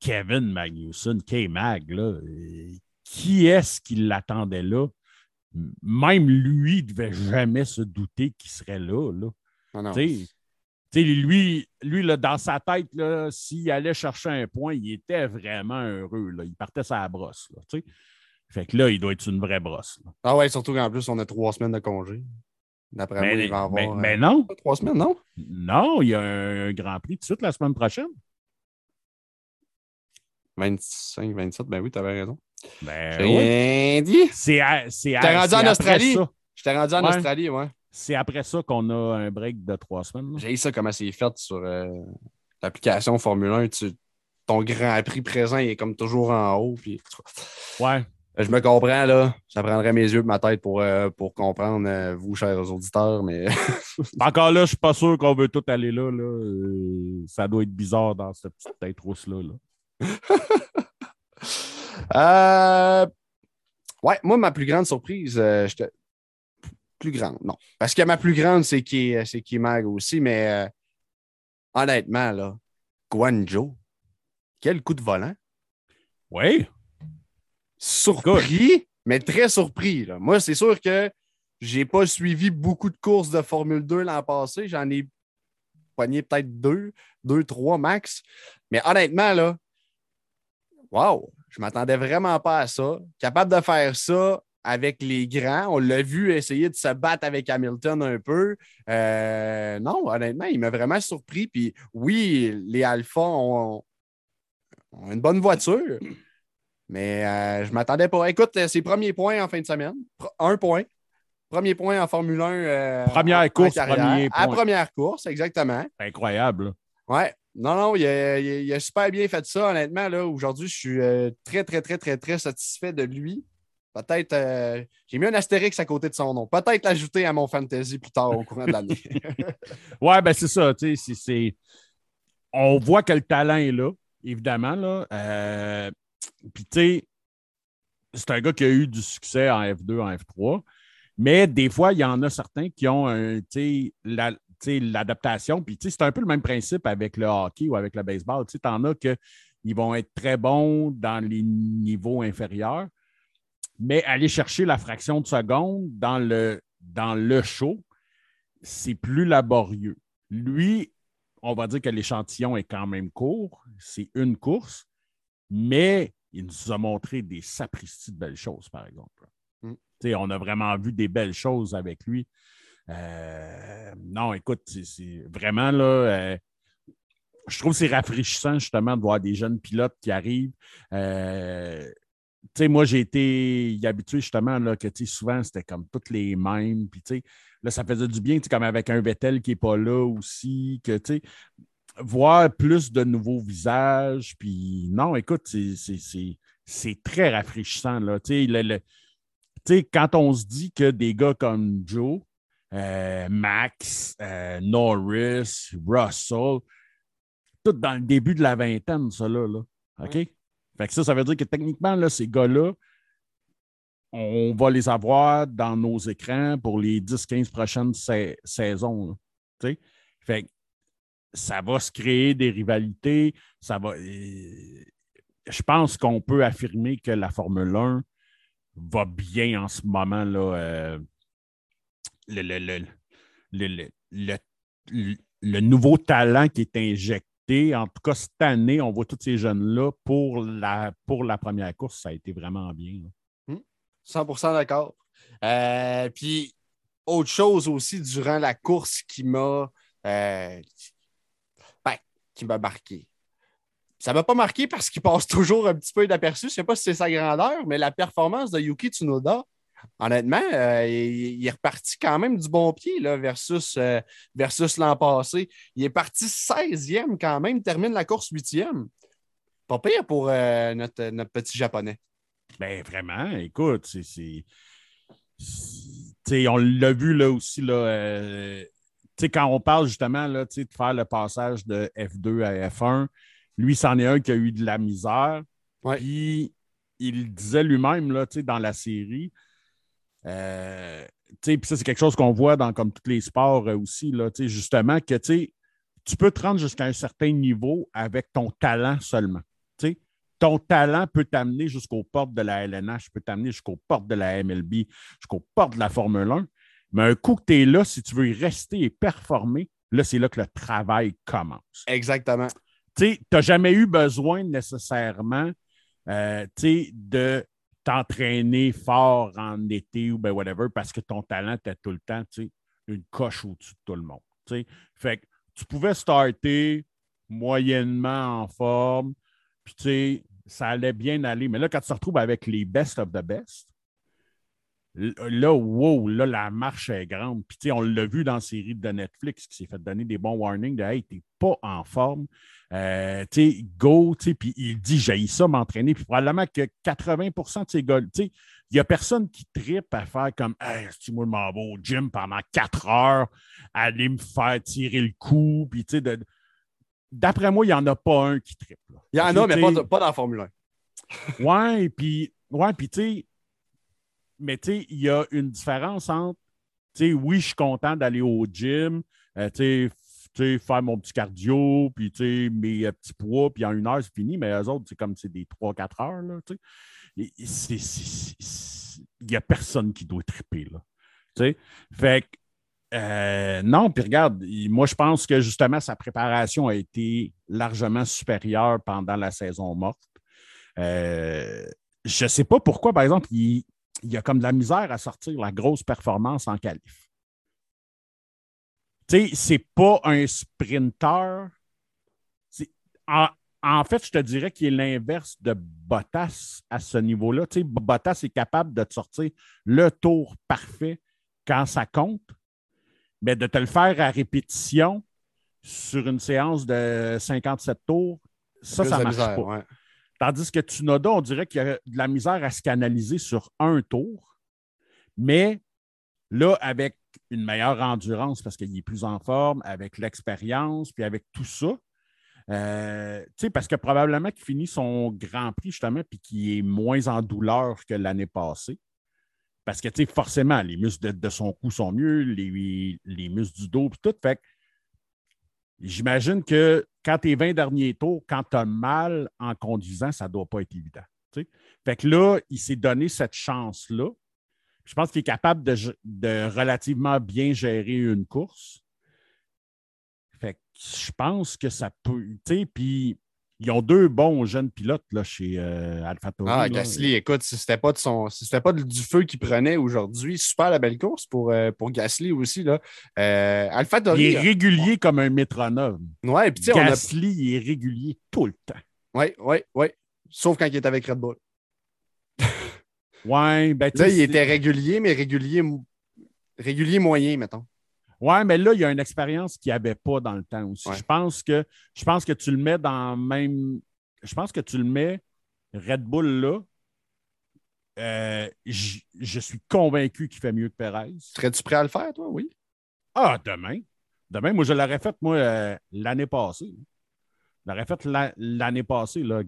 S2: Kevin Magnussen, K-Mag, qui est-ce qui l'attendait là? Même lui ne devait jamais se douter qu'il serait là. là. lui, lui là, dans sa tête, s'il allait chercher un point, il était vraiment heureux. Là. Il partait sa brosse. Là, fait que là, il doit être une vraie brosse.
S3: Ah ouais, surtout qu'en plus, on a trois semaines de congé. D'après moi, il va avoir.
S2: Mais, non.
S3: Trois semaines, non?
S2: Non, il y a un, Grand Prix tout de suite la semaine prochaine.
S3: 25, 27, ben oui, t'avais raison.
S2: Ben oui.
S3: dit.
S2: C'est
S3: T'es rendu en Australie? Je t'ai rendu en Australie, ouais.
S2: C'est après ça qu'on a un break de trois semaines.
S3: J'ai ça comment c'est fait sur euh, l'application Formule 1. ton Grand Prix présent il est comme toujours en haut. Puis...
S2: Ouais.
S3: Je me comprends, là. Ça prendrait mes yeux et ma tête pour, euh, pour comprendre, euh, vous, chers auditeurs, mais.
S2: Encore là, je suis pas sûr qu'on veut tout aller là. ça doit être bizarre dans cette petite tête rousse-là.
S3: Ouais, moi, ma plus grande surprise, je plus grande, non. Parce que ma plus grande, c'est qui, c'est qui Mag aussi, mais honnêtement, là, Guanjo, quel coup de volant.
S2: Oui
S3: surpris, mais très surpris. Moi, c'est sûr que j'ai pas suivi beaucoup de courses de Formule 2 l'an passé. J'en ai poigné peut-être deux, deux, trois max. Mais honnêtement, là, wow, je m'attendais vraiment pas à ça. Capable de faire ça avec les grands. On l'a vu essayer de se battre avec Hamilton un peu. Euh, non, honnêtement, il m'a vraiment surpris. Puis oui, les Alpha ont une bonne voiture, mais euh, je ne m'attendais pas. Écoute, euh, ses premiers points en fin de semaine. Un point. Premier point en Formule 1. Euh,
S2: première course, premier
S3: point. À première course, exactement.
S2: Incroyable.
S3: Ouais. Non, non, il a, super bien fait ça, honnêtement. Aujourd'hui, je suis très, très, très, très, très satisfait de lui. Peut-être, j'ai mis un astérix à côté de son nom. Peut-être l'ajouter à mon fantasy plus tard au courant de l'année.
S2: ouais, ben c'est ça. On voit que le talent est là, évidemment. Là. Puis, tu sais, c'est un gars qui a eu du succès en F2, en F3. Mais des fois, il y en a certains qui ont un, l'adaptation. Puis, c'est un peu le même principe avec le hockey ou avec le baseball. Tu en as qui vont être très bons dans les niveaux inférieurs, mais aller chercher la fraction de seconde dans le, dans le show, c'est plus laborieux. Lui, on va dire que l'échantillon est quand même court. C'est une course, mais il nous a montré des sapristis de belles choses, par exemple. Mm. On a vraiment vu des belles choses avec lui. Euh, non, écoute, c'est vraiment là. Euh, je trouve que c'est rafraîchissant justement de voir des jeunes pilotes qui arrivent. Euh, moi, j'ai été habitué justement là, que souvent c'était comme toutes les mêmes. Puis, là, ça faisait du bien, comme avec un Vettel qui n'est pas là aussi. Que, voir plus de nouveaux visages. Puis non, écoute, c'est très rafraîchissant. Là. quand on se dit que des gars comme Joe, euh, Max, euh, Norris, Russell, tout dans le début de la vingtaine, ça là. OK? Fait que ça, ça veut dire que techniquement, là, ces gars-là, on va les avoir dans nos écrans pour les 10-15 prochaines saisons. fait ça va se créer des rivalités. Ça va. Euh, je pense qu'on peut affirmer que la Formule 1 va bien en ce moment. Là, euh, le, le, nouveau talent qui est injecté, en tout cas cette année, on voit tous ces jeunes-là pour la, pour la première course, ça a été vraiment bien.
S3: 100% hmm. d'accord. Euh, puis, autre chose aussi durant la course qui m'a qui m'a marqué. Ça ne m'a pas marqué parce qu'il passe toujours un petit peu inaperçu. Je ne sais pas si c'est sa grandeur, mais la performance de Yuki Tsunoda, honnêtement, euh, il, est reparti quand même du bon pied là, versus, euh, versus l'an passé. Il est parti 16e quand même, termine la course 8e. Pas pire pour euh, notre, petit japonais.
S2: Ben vraiment, écoute, c'est. On l'a vu là aussi, là, quand on parle justement là, de faire le passage de F2 à F1, lui, c'en est un qui a eu de la misère. Puis il disait lui-même là, dans la série. Euh, puis ça, c'est quelque chose qu'on voit dans comme tous les sports euh, aussi, là, justement, que tu peux te rendre jusqu'à un certain niveau avec ton talent seulement. Ton talent peut t'amener jusqu'aux portes de la LNH, peut t'amener jusqu'aux portes de la MLB, jusqu'aux portes de la Formule 1. Mais un coup que tu es là, si tu veux y rester et performer, là, c'est là que le travail commence.
S3: Exactement.
S2: Tu n'as jamais eu besoin nécessairement euh, de t'entraîner fort en été ou ben whatever parce que ton talent était tout le temps une coche au-dessus de tout le monde. Fait que tu pouvais starter moyennement en forme, puis tu sais, ça allait bien aller. Mais là, quand tu te retrouves avec les best of the best, là, wow, là, la marche est grande. Puis, on l'a vu dans la série de Netflix qui s'est fait donner des bons warnings de Hey, t'es pas en forme. Euh, tu sais, go, tu sais, puis il dit J'ai ça m'entraîner. Puis probablement que 80% de ces gars, tu sais, il n'y a personne qui tripe à faire comme Hey, si moi, je m'en vais au gym pendant quatre heures, aller me faire tirer le coup, puis tu sais, d'après moi, il n'y en a pas un qui tripe.
S3: Il y en a, mais pas, pas, dans la Formule
S2: 1. ouais, puis, ouais, puis tu sais, mais tu sais, il y a une différence entre, tu sais, oui, je suis content d'aller au gym, euh, tu sais, faire mon petit cardio, puis tu sais, mes euh, petits poids, puis en une heure, c'est fini, mais eux autres, c'est comme c'est des 3-4 heures, là, tu sais. Il n'y a personne qui doit triper, là. Tu sais, fait que, euh, non, puis regarde, moi, je pense que justement, sa préparation a été largement supérieure pendant la saison morte. je ne sais pas pourquoi, par exemple, il, il y a comme de la misère à sortir la grosse performance en qualif. Tu sais, c'est pas un sprinter. En, en, fait, je te dirais qu'il est l'inverse de Bottas à ce niveau-là. Tu sais, Bottas est capable de te sortir le tour parfait quand ça compte, mais de te le faire à répétition sur une séance de 57 tours, ça, ça ne marche pas. Tandis que Tsunoda, on dirait qu'il y a de la misère à se canaliser sur un tour. Mais là, avec une meilleure endurance parce qu'il est plus en forme, avec l'expérience, puis avec tout ça, euh, parce que probablement qu'il finit son Grand Prix, justement, puis qu'il est moins en douleur que l'année passée. Parce que, forcément, les muscles de, son cou sont mieux, les, les muscles du dos, puis tout. Fait j'imagine que quand tu es 20 derniers tours, quand tu as mal en conduisant, ça ne doit pas être évident. Fait que là, il s'est donné cette chance-là. Je pense qu'il est capable de, relativement bien gérer une course. Fait que je pense que ça peut. Puis ils ont deux bons jeunes pilotes là, chez euh, AlphaTauri.
S3: Ah, Gasly, écoute, si c'était pas de son, si c'était pas du feu qu'il prenait aujourd'hui, super la belle course pour, euh, pour Gasly aussi. Là. Euh, AlphaTauri.
S2: Il est régulier comme un métronome.
S3: Ouais, puis
S2: Gasly, il est régulier tout le temps.
S3: Oui, oui, oui. Sauf quand il est avec Red Bull.
S2: ouais, ben
S3: Là, il était régulier, mais régulier, régulier moyen, mettons.
S2: Oui, mais là, il y a une expérience qu'il n'y avait pas dans le temps aussi. Je, pense que, je pense que tu le mets dans même. Je pense que tu le mets Red Bull là. Euh, je suis convaincu qu'il fait mieux que Perez.
S3: Serais-tu prêt à le faire, toi? Oui.
S2: Ah, demain. Demain, moi, je l'aurais fait, moi, euh, l'année passée. Je l'aurais fait l'année passée. Là.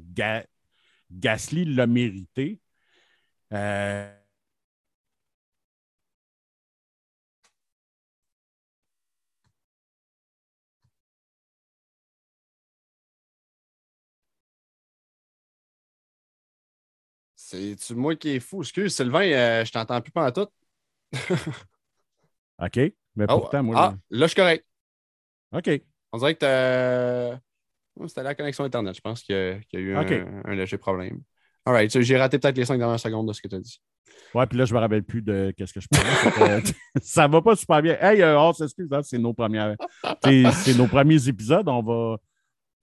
S2: Gasly l'a mérité. Euh,
S3: C'est moi qui est fou? Excuse, Sylvain, euh, je t'entends plus pendant tout.
S2: OK. Mais oh, pourtant, moi.
S3: Ah, là, je suis correct.
S2: OK.
S3: On dirait que C'était la connexion Internet. Je pense qu'il y, a eu un, léger problème. All right. J'ai raté peut-être les cinq dernières secondes de ce que tu as dit.
S2: Ouais, puis là, je me rappelle plus de ce que je parlais. ça va pas super bien. Hey, euh, oh, s'excuse, hein, c'est nos premières. c'est nos premiers épisodes. On va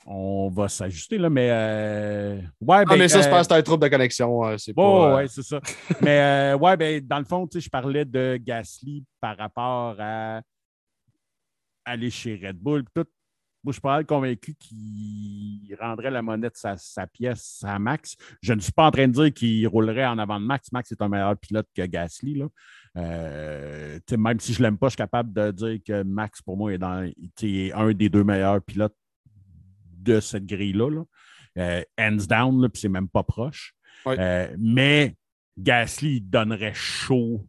S2: on va s'ajuster, là, mais. Euh, ouais, ah,
S3: ben, mais ça, c'est euh, pas un trouble de connexion. Euh, c'est
S2: pas, ouais, c'est ça. mais ouais, ben, dans le fond, je parlais de Gasly par rapport à aller chez Red Bull. Tout. Moi, je suis pas convaincu qu'il rendrait la monnaie de sa, pièce à Max. Je ne suis pas en train de dire qu'il roulerait en avant de Max. Max est un meilleur pilote que Gasly. Là. même si je ne l'aime pas, je suis capable de dire que Max, pour moi, est, dans, est un des deux meilleurs pilotes de cette grille-là. Euh, hands down, puis c'est même pas proche. Euh, mais Gasly donnerait chaud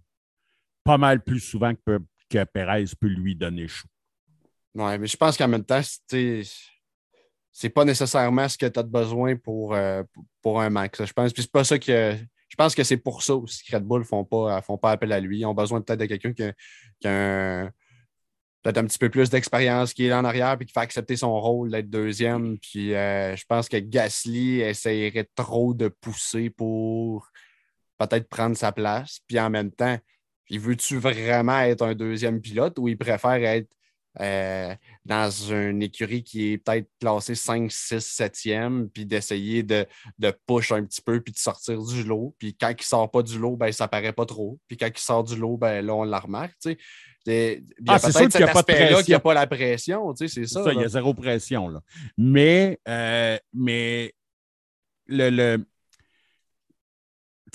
S2: pas mal plus souvent que, que Perez peut lui donner chaud.
S3: Oui, mais je pense qu'en même temps, c'est pas nécessairement ce que tu as besoin pour, euh, pour un max. Je pense, c'est pas ça que. Je pense que c'est pour ça aussi que Red Bull ne font pas, font pas appel à lui. Ils ont besoin peut-être de quelqu'un qui, a un peut-être un petit peu plus d'expérience qui est là en arrière puis qui fait accepter son rôle d'être deuxième. Puis euh, je pense que Gasly essayerait trop de pousser pour peut-être prendre sa place. Puis en même temps, il veut-tu vraiment être un deuxième pilote ou il préfère être euh, dans une écurie qui est peut-être classée 5, 6, 7e, puis d'essayer de, de push un petit peu, puis de sortir du lot. Puis quand il ne sort pas du lot, ben, ça paraît pas trop. Puis quand il sort du lot, ben, là, on la remarque. Il y a ah, peut-être cet aspect-là qu'il n'y a pas la pression, c'est ça.
S2: ça il y a zéro pression. Là. Mais, euh, mais le, le...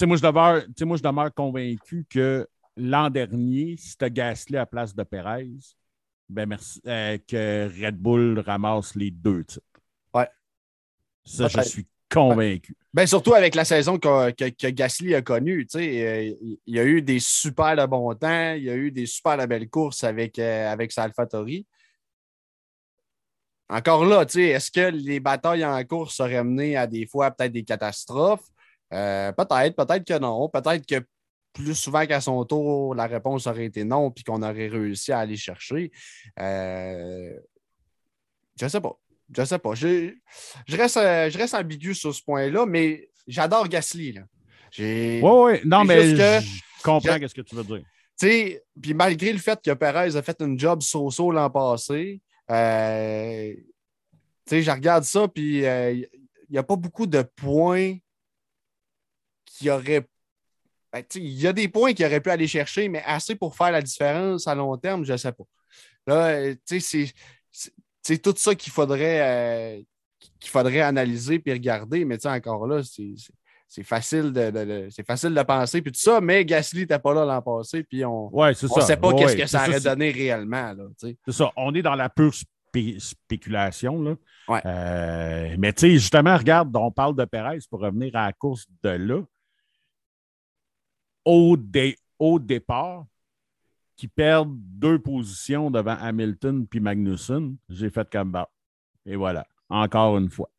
S2: moi, je demeure, moi, je demeure convaincu que l'an dernier, si tu as Gasly à la place de Perez, ben merci, euh, que Red Bull ramasse les deux titres.
S3: Ouais.
S2: Ça, je suis convaincu.
S3: Ben, surtout avec la saison que, que, Gasly a connue. Euh, il y a eu des super de bons temps, il y a eu des super de belles courses avec, euh, avec sa AlphaTauri. Encore là, est-ce que les batailles en course seraient menées à des fois peut-être des catastrophes? peut-être, peut-être que non. Peut-être que plus souvent qu'à son tour, la réponse aurait été non, puis qu'on aurait réussi à aller chercher. Euh, je ne sais pas. Je ne sais pas. Je, reste, je reste ambigu sur ce point-là, mais j'adore Gasly.
S2: Oui, oui. Non, mais je comprends ce que tu veux dire.
S3: Puis malgré le fait que Perez a fait un job so-so l'an passé, euh, je regarde ça, puis euh, il n'y a pas beaucoup de points qui auraient ben, il y a des points qu'il aurait pu aller chercher, mais assez pour faire la différence à long terme, je ne sais pas. Là, euh, c'est tout ça qu'il faudrait, euh, qu'il faudrait analyser et regarder, mais encore là, c'est facile de, facile de penser puis tout ça, mais Gasly n'était pas là l'an passé, puis on ne sait pas qu'est-ce que ça aurait donné réellement.
S2: C'est ça, on est dans la pure spéculation. Là. Euh, mais justement, regarde, on parle de Perez pour revenir à la course de là au, départ qui perdent deux positions devant Hamilton puis Magnussen, j'ai fait comme bas. Et voilà, encore une fois.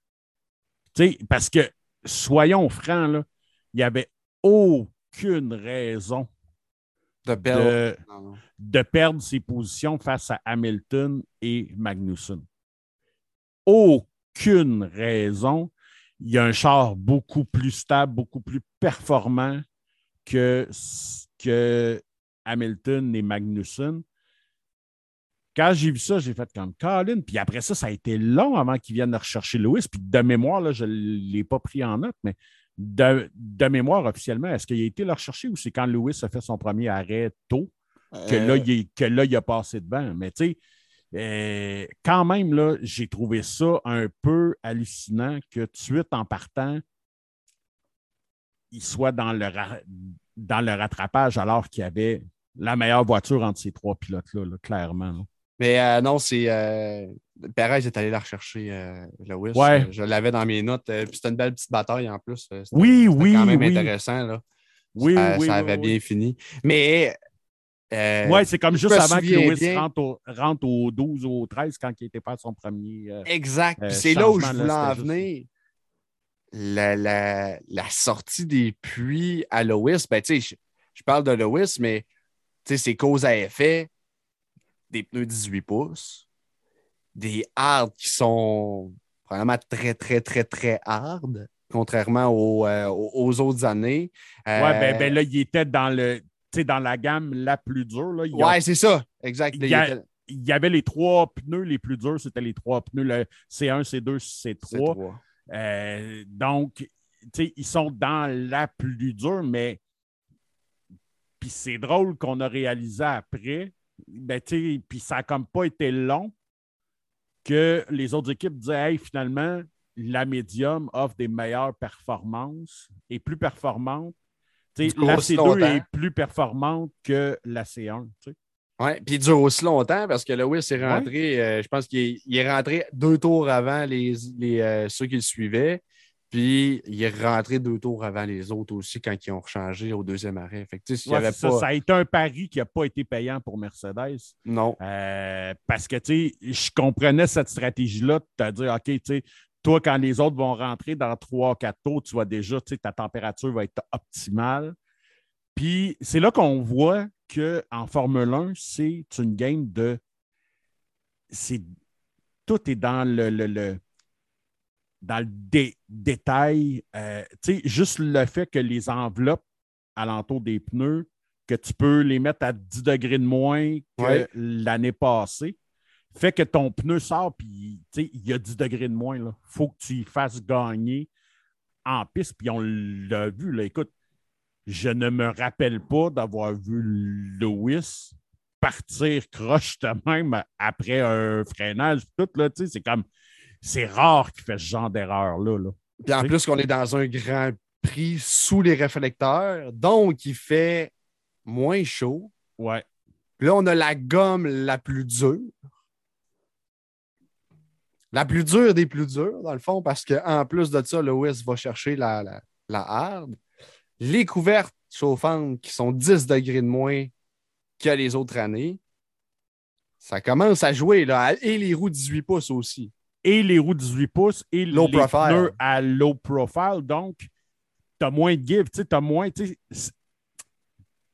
S2: sais, parce que, soyons francs, il n'y avait aucune raison
S3: de perdre.
S2: de perdre, ses positions face à Hamilton et Magnussen. Aucune raison. Il y a un char beaucoup plus stable, beaucoup plus performant que, que Hamilton et Magnussen. Quand j'ai vu ça, j'ai fait comme Colin. Puis après ça, ça a été long avant qu'ils viennent rechercher Lewis. Puis de mémoire, là, je ne l'ai pas pris en note, mais de, mémoire officiellement, est-ce qu'il a été le rechercher ou c'est quand Lewis a fait son premier arrêt tôt que, là, euh. il, que là, il a passé devant? Mais tu sais, euh, quand même, là, j'ai trouvé ça un peu hallucinant que tout de suite en partant, il soit dans le, dans le rattrapage alors qu'il y avait la meilleure voiture entre ces trois pilotes-là, clairement.
S3: Mais euh, non, c'est. Euh, Perez est allé la rechercher, euh, Lewis. Je, l'avais dans mes notes. puis c'était une belle petite bataille en plus.
S2: Oui, oui.
S3: quand
S2: même
S3: intéressant. Là.
S2: Oui,
S3: ça,
S2: oui.
S3: Ça avait bien fini. Mais.
S2: oui, c'est comme juste avant que Lewis rentre au, 12 ou au 13 quand il était pas son premier.
S3: exact. c'est là où je voulais en venir la, sortie des puits à Lois, ben, je, je, parle de Lois, mais c'est cause à effet des pneus 18 pouces, des hards qui sont vraiment très, très, très, très hard, contrairement aux, euh, aux autres années.
S2: Oui, ben, ben, là, il était dans le dans la gamme la plus dure. Là,
S3: ouais, c'est ça, exact.
S2: Il y, avait les trois pneus les plus durs, c'était les trois pneus, le C1, C2, C3. Euh, donc, ils sont dans la plus dure, mais puis c'est drôle qu'on a réalisé après, ben, puis ça n'a comme pas été long que les autres équipes disaient finalement, la médium offre des meilleures performances et plus performante. La C2 est plus performante que la C1.
S3: Oui, puis il dure aussi longtemps parce que Lewis est rentré, euh, je pense qu'il est, rentré deux tours avant les, euh, ceux qui le suivaient. Puis il est rentré deux tours avant les autres aussi quand ils ont changé au deuxième arrêt.
S2: ça, ça, a été un pari qui n'a pas été payant pour Mercedes.
S3: Non.
S2: Euh, parce que je comprenais cette stratégie-là de te dire OK, toi, quand les autres vont rentrer dans trois, quatre tours, tu vois déjà, ta température va être optimale. Puis c'est là qu'on voit qu'en Formule 1, c'est une game de c'est tout est dans le, le, dans le détail. Euh, juste le fait que les enveloppes alentour des pneus, que tu peux les mettre à 10 degrés de moins que l'année passée, fait que ton pneu sort, puis il y a 10 degrés de moins. Il faut que tu y fasses gagner en piste. Puis on l'a vu. Là, écoute, je ne me rappelle pas d'avoir vu Lewis partir croche de même après un freinage. Tout, là, c'est comme. C'est rare qu'il fait ce genre d'erreur-là. Là.
S3: Puis en plus qu'on est dans un grand prix sous les réflecteurs, donc il fait moins chaud.
S2: Ouais.
S3: Puis là, on a la gomme la plus dure. La plus dure des plus dures, dans le fond, parce qu'en plus de ça, Lewis va chercher la, la, la hard. Les couvertes chauffantes qui sont 10 degrés de moins que les autres années, ça commence à jouer. Là, et les roues 18 pouces aussi.
S2: Et les roues 18 pouces et les pneus à low profile. Donc, tu as moins de give, tu as moins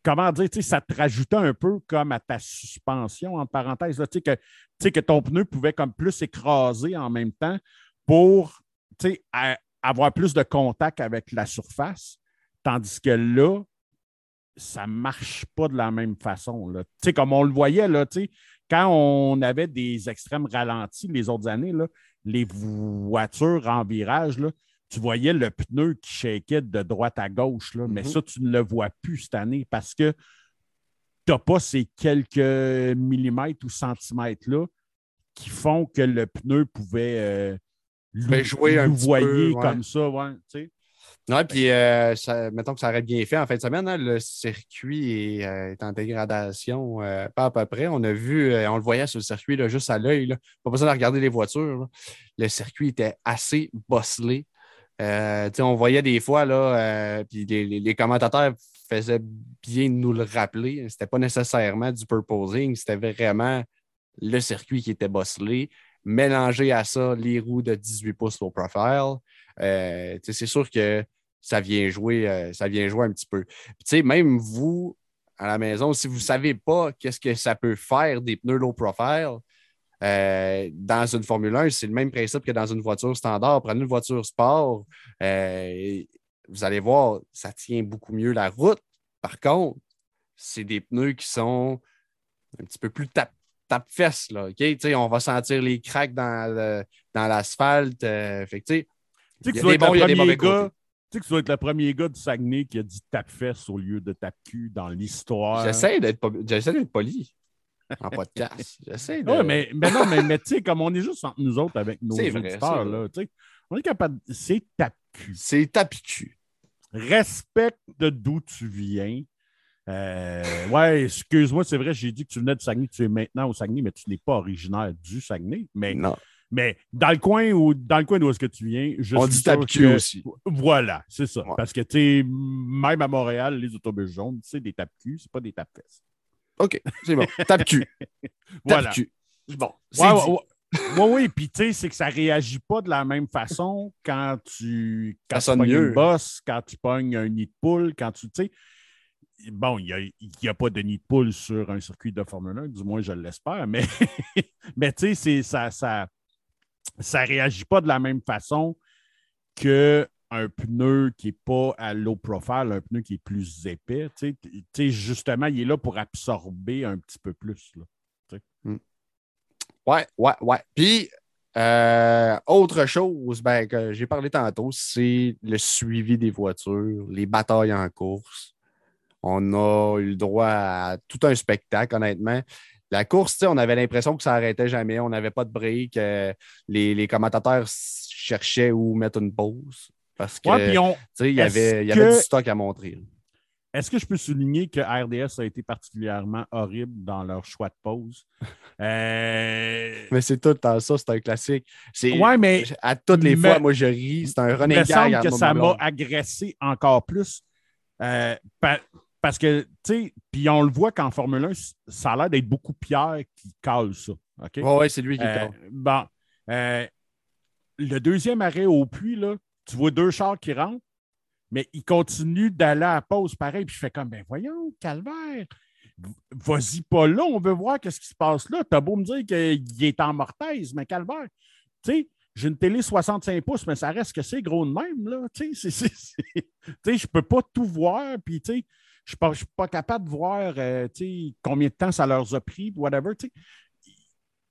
S2: comment dire, ça te rajoutait un peu comme à ta suspension, en parenthèse, là, que, que ton pneu pouvait comme plus écraser en même temps pour avoir plus de contact avec la surface, tandis que là, ça ne marche pas de la même façon. Là. Comme on le voyait, là, quand on avait des extrêmes ralentis les autres années, là, les voitures en virage, là, tu voyais le pneu qui shakeait de droite à gauche, là, mais mhm. ça, tu ne le vois plus cette année parce que tu n'as pas ces quelques millimètres ou centimètres-là qui font que le pneu pouvait euh,
S3: jouer un
S2: voyer comme ça. Ouais,
S3: oui, puis euh, mettons que ça aurait bien fait en fin de semaine. Hein, le circuit est, euh, en dégradation, pas à peu près. On a vu, on le voyait sur le circuit là, juste à l'œil. Pas besoin de regarder les voitures. Le circuit était assez bosselé. Euh, on voyait des fois, là, euh, puis les, commentateurs faisaient bien nous le rappeler. C'était pas nécessairement du purposing, c'était vraiment le circuit qui était bosselé. Mélanger à ça les roues de 18 pouces au profile, euh, c'est sûr que ça vient jouer, ça vient jouer un petit peu. même vous, à la maison, si vous ne savez pas qu'est-ce que ça peut faire des pneus low profile, euh, dans une Formule 1, c'est le même principe que dans une voiture standard. Prenez une voiture sport, euh, vous allez voir, ça tient beaucoup mieux la route. Par contre, c'est des pneus qui sont un petit peu plus tap Là, On va sentir les cracks dans, dans l'asphalte. Euh, tu sais
S2: que tu dois être le premier gars. Tu sais que tu dois être le premier gars du Saguenay qui a dit tape-fesse au lieu de tape-cul dans l'histoire.
S3: J'essaie d'être poli en podcast. J'essaie de.
S2: Oui, mais, mais, non, mais, mais tu sais, comme on est juste entre nous autres avec nos auditeurs, là, on est capable. C'est tapu.
S3: C'est tapicu.
S2: Respecte d'où tu viens. Euh, ouais, excuse-moi, c'est vrai, j'ai dit que tu venais du Saguenay, tu es maintenant au Saguenay, mais tu n'es pas originaire du Saguenay. Mais,
S3: non.
S2: Mais dans le coin où dans le coin d'où est-ce que tu viens,
S3: je On dit tapicu aussi.
S2: Voilà, c'est ça. Parce que tu sais, même à Montréal, les autobus jaunes, c'est des tapicus, c'est pas des tapes
S3: OK, c'est bon. Tape-cul.
S2: voilà.
S3: Tape-cul. Bon.
S2: oui, oui, puis tu sais, c'est que ça réagit pas de la même façon quand tu, quand tu pognes une bosse, quand tu pognes un nid de poule, quand tu, sais, bon, il n'y a, pas de nid de poule sur un circuit de Formule 1, du moins je l'espère, mais, mais tu sais, ça, ça, ça réagit pas de la même façon que un pneu qui n'est pas à low profile, un pneu qui est plus épais. justement, il est là pour absorber un petit peu plus. Là,
S3: hmm. Ouais, ouais, ouais. Puis, euh, autre chose ben, que j'ai parlé tantôt, c'est le suivi des voitures, les batailles en course. On a eu le droit à tout un spectacle, honnêtement. La course, on avait l'impression que ça n'arrêtait jamais. On n'avait pas de break. Euh, les, les, commentateurs cherchaient où mettre une pause. Parce que, il y avait, y avait du stock à montrer.
S2: Est-ce que je peux souligner que RDS a été particulièrement horrible dans leur choix de pause? Euh,
S3: mais c'est tout le temps ça, c'est un classique.
S2: Ouais, mais.
S3: À toutes les fois, moi, je ris. C'est un running
S2: gag. Il me semble que ça m'a agressé encore plus. Euh, parce que, tu sais, puis on le voit qu'en Formule 1, ça a l'air d'être beaucoup Pierre qui cale ça. OK?
S3: Oui, c'est lui qui
S2: euh, Bon. le deuxième arrêt au puits, là, tu vois deux chars qui rentrent, mais ils continuent d'aller à pause pareil. Puis je fais comme, ben voyons, calvaire. vas-y pas là, on veut voir qu'est-ce qui se passe là. T'as beau me dire qu'il est en mortaise, mais calvaire. Tu sais, j'ai une télé 65 pouces, mais ça reste que c'est gros de même, là. Tu sais, je peux pas tout voir, puis tu sais, je ne suis pas capable de voir euh, combien de temps ça leur a pris, whatever.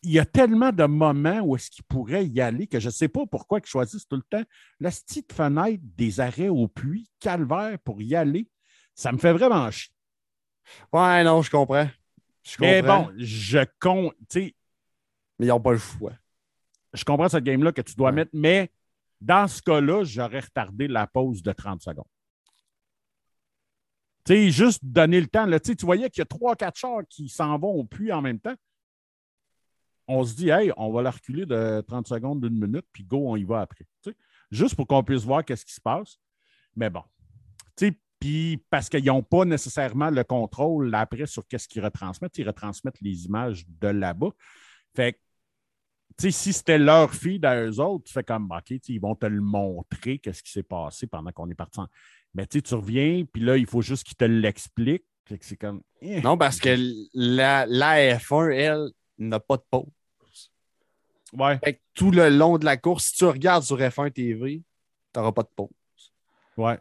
S2: Il y a tellement de moments où est-ce qu'ils pourraient y aller que je ne sais pas pourquoi ils choisissent tout le temps la petite fenêtre des arrêts au puits, calvaire pour y aller. Ça me fait vraiment chier.
S3: Ouais, non, je comprends.
S2: Mais bon, je compte. Mais
S3: ils n'ont pas le choix.
S2: Je comprends cette game-là que tu dois mettre, mais dans ce cas-là, j'aurais retardé la pause de 30 secondes. Sais, juste donner le temps. Là, tu voyais qu'il y a trois, quatre chars qui s'en vont au puits en même temps. On se dit, hey, on va la reculer de 30 secondes, d'une minute, puis go, on y va après. juste pour qu'on puisse voir qu'est-ce qui se passe. Mais bon. Puis parce qu'ils n'ont pas nécessairement le contrôle après sur qu'est-ce qu'ils retransmettent. Ils retransmettent les images de là-bas. Fait que, si c'était leur feed à eux autres, tu fais comme, OK, ils vont te le montrer, qu'est-ce qui s'est passé pendant qu'on est parti en mais tu reviens, puis là, il faut juste qu'il te l'explique. C'est comme.
S3: Eh. Non, parce que la, la F1, elle, n'a pas de pause.
S2: Ouais.
S3: Fait que tout le long de la course, si tu regardes sur F1 TV, tu n'auras pas de pause.
S2: Ouais.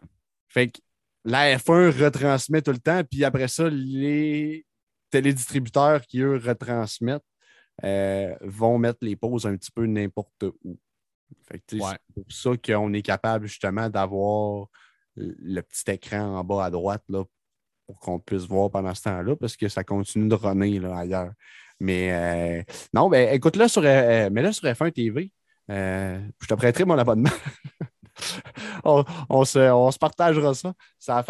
S3: Fait que la F1 retransmet tout le temps, puis après ça, les télédistributeurs qui, eux, retransmettent euh, vont mettre les pauses un petit peu n'importe où. Fait que, C'est pour ça qu'on est capable justement d'avoir le petit écran en bas à droite là, pour qu'on puisse voir pendant ce temps-là, parce que ça continue de runner là, ailleurs. Mais euh, non, ben écoute, là sur, euh, mais là, sur F1 TV, euh, je te prêterai mon abonnement. on, se, partagera ça. Ça,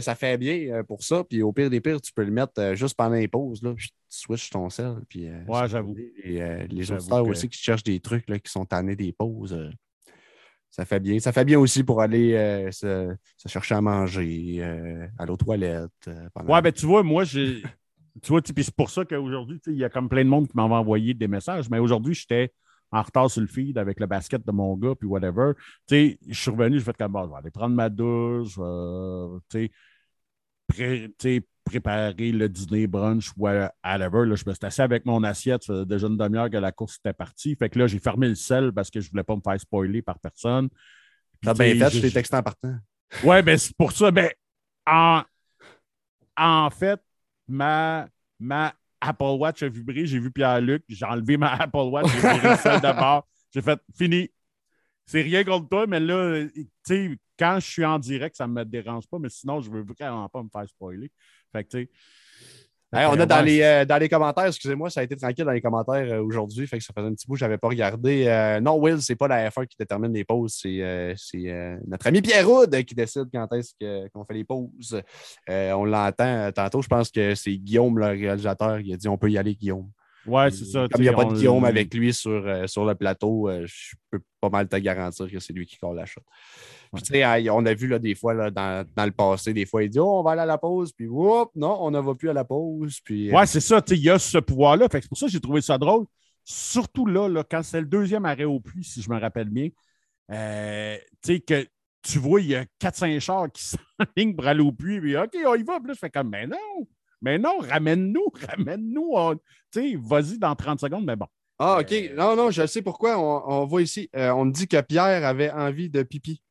S3: ça fait bien pour ça. Puis au pire des pires, tu peux le mettre juste pendant les pauses. Là. Tu switches ton sel. Puis,
S2: ouais, j'avoue.
S3: Et les auditeurs aussi qui cherchent des trucs là, qui sont tannés des pauses ça fait bien. Ça fait bien aussi pour aller euh, se, chercher à manger, euh, aller aux toilettes. Euh,
S2: ouais, ben tu vois, moi, j'ai. tu vois, c'est pour ça qu'aujourd'hui, il y a comme plein de monde qui m'avait envoyé des messages, mais aujourd'hui, j'étais en retard sur le feed avec le basket de mon gars, puis whatever. Tu sais, je suis revenu, je vais comme, bon, je vais aller prendre ma douche, tu sais, préparer le dîner, brunch, whatever. Là, je me suis assis avec mon assiette. Ça faisait déjà une demi-heure que la course était partie. Fait que là, j'ai fermé le sel parce que je ne voulais pas me faire spoiler par personne.
S3: T'as bien fait, je t'ai texté en partant.
S2: Ouais, ben c'est pour ça. Ben, en, en fait, ma, ma Apple Watch a vibré. J'ai vu Pierre-Luc. J'ai enlevé ma Apple Watch. J'ai viré le sel d'abord. J'ai fait fini. C'est rien contre toi, mais là, tu sais, quand je suis en direct, ça ne me dérange pas, mais sinon, je ne veux vraiment pas me faire spoiler. Fait que, tu sais.
S3: on a dans les, euh, dans les commentaires, excusez-moi, ça a été tranquille dans les commentaires euh, aujourd'hui, fait que ça faisait un petit bout, je n'avais pas regardé. Euh, non, Will, c'est pas la F1 qui détermine les pauses, c'est notre ami Pierre Roud qui décide quand est-ce qu'on fait les pauses. on l'entend tantôt, je pense que c'est Guillaume, le réalisateur, qui a dit on peut y aller, Guillaume.
S2: Ouais, c'est ça.
S3: Comme il n'y a pas de Guillaume avec lui sur, sur le plateau, je peux pas mal te garantir que c'est lui qui colle la shot on a vu là, des fois là, dans, le passé, des fois, il dit oh, on va aller à la pause, puis non, on ne va plus à la pause. Puis,
S2: euh, ouais, c'est ça, il y a ce pouvoir-là. C'est pour ça que j'ai trouvé ça drôle. Surtout là, là quand c'est le deuxième arrêt au puits, si je me rappelle bien, euh, que tu vois, il y a 4-5 chars qui s'enlignent pour aller au puits, puis OK, on y va. Puis je fais comme, mais non, mais non, ramène-nous, ramène-nous. Vas-y dans 30 secondes, mais bon.
S3: Ah, OK. Euh, non, non, je sais pourquoi. On, voit ici. on me dit que Pierre avait envie de pipi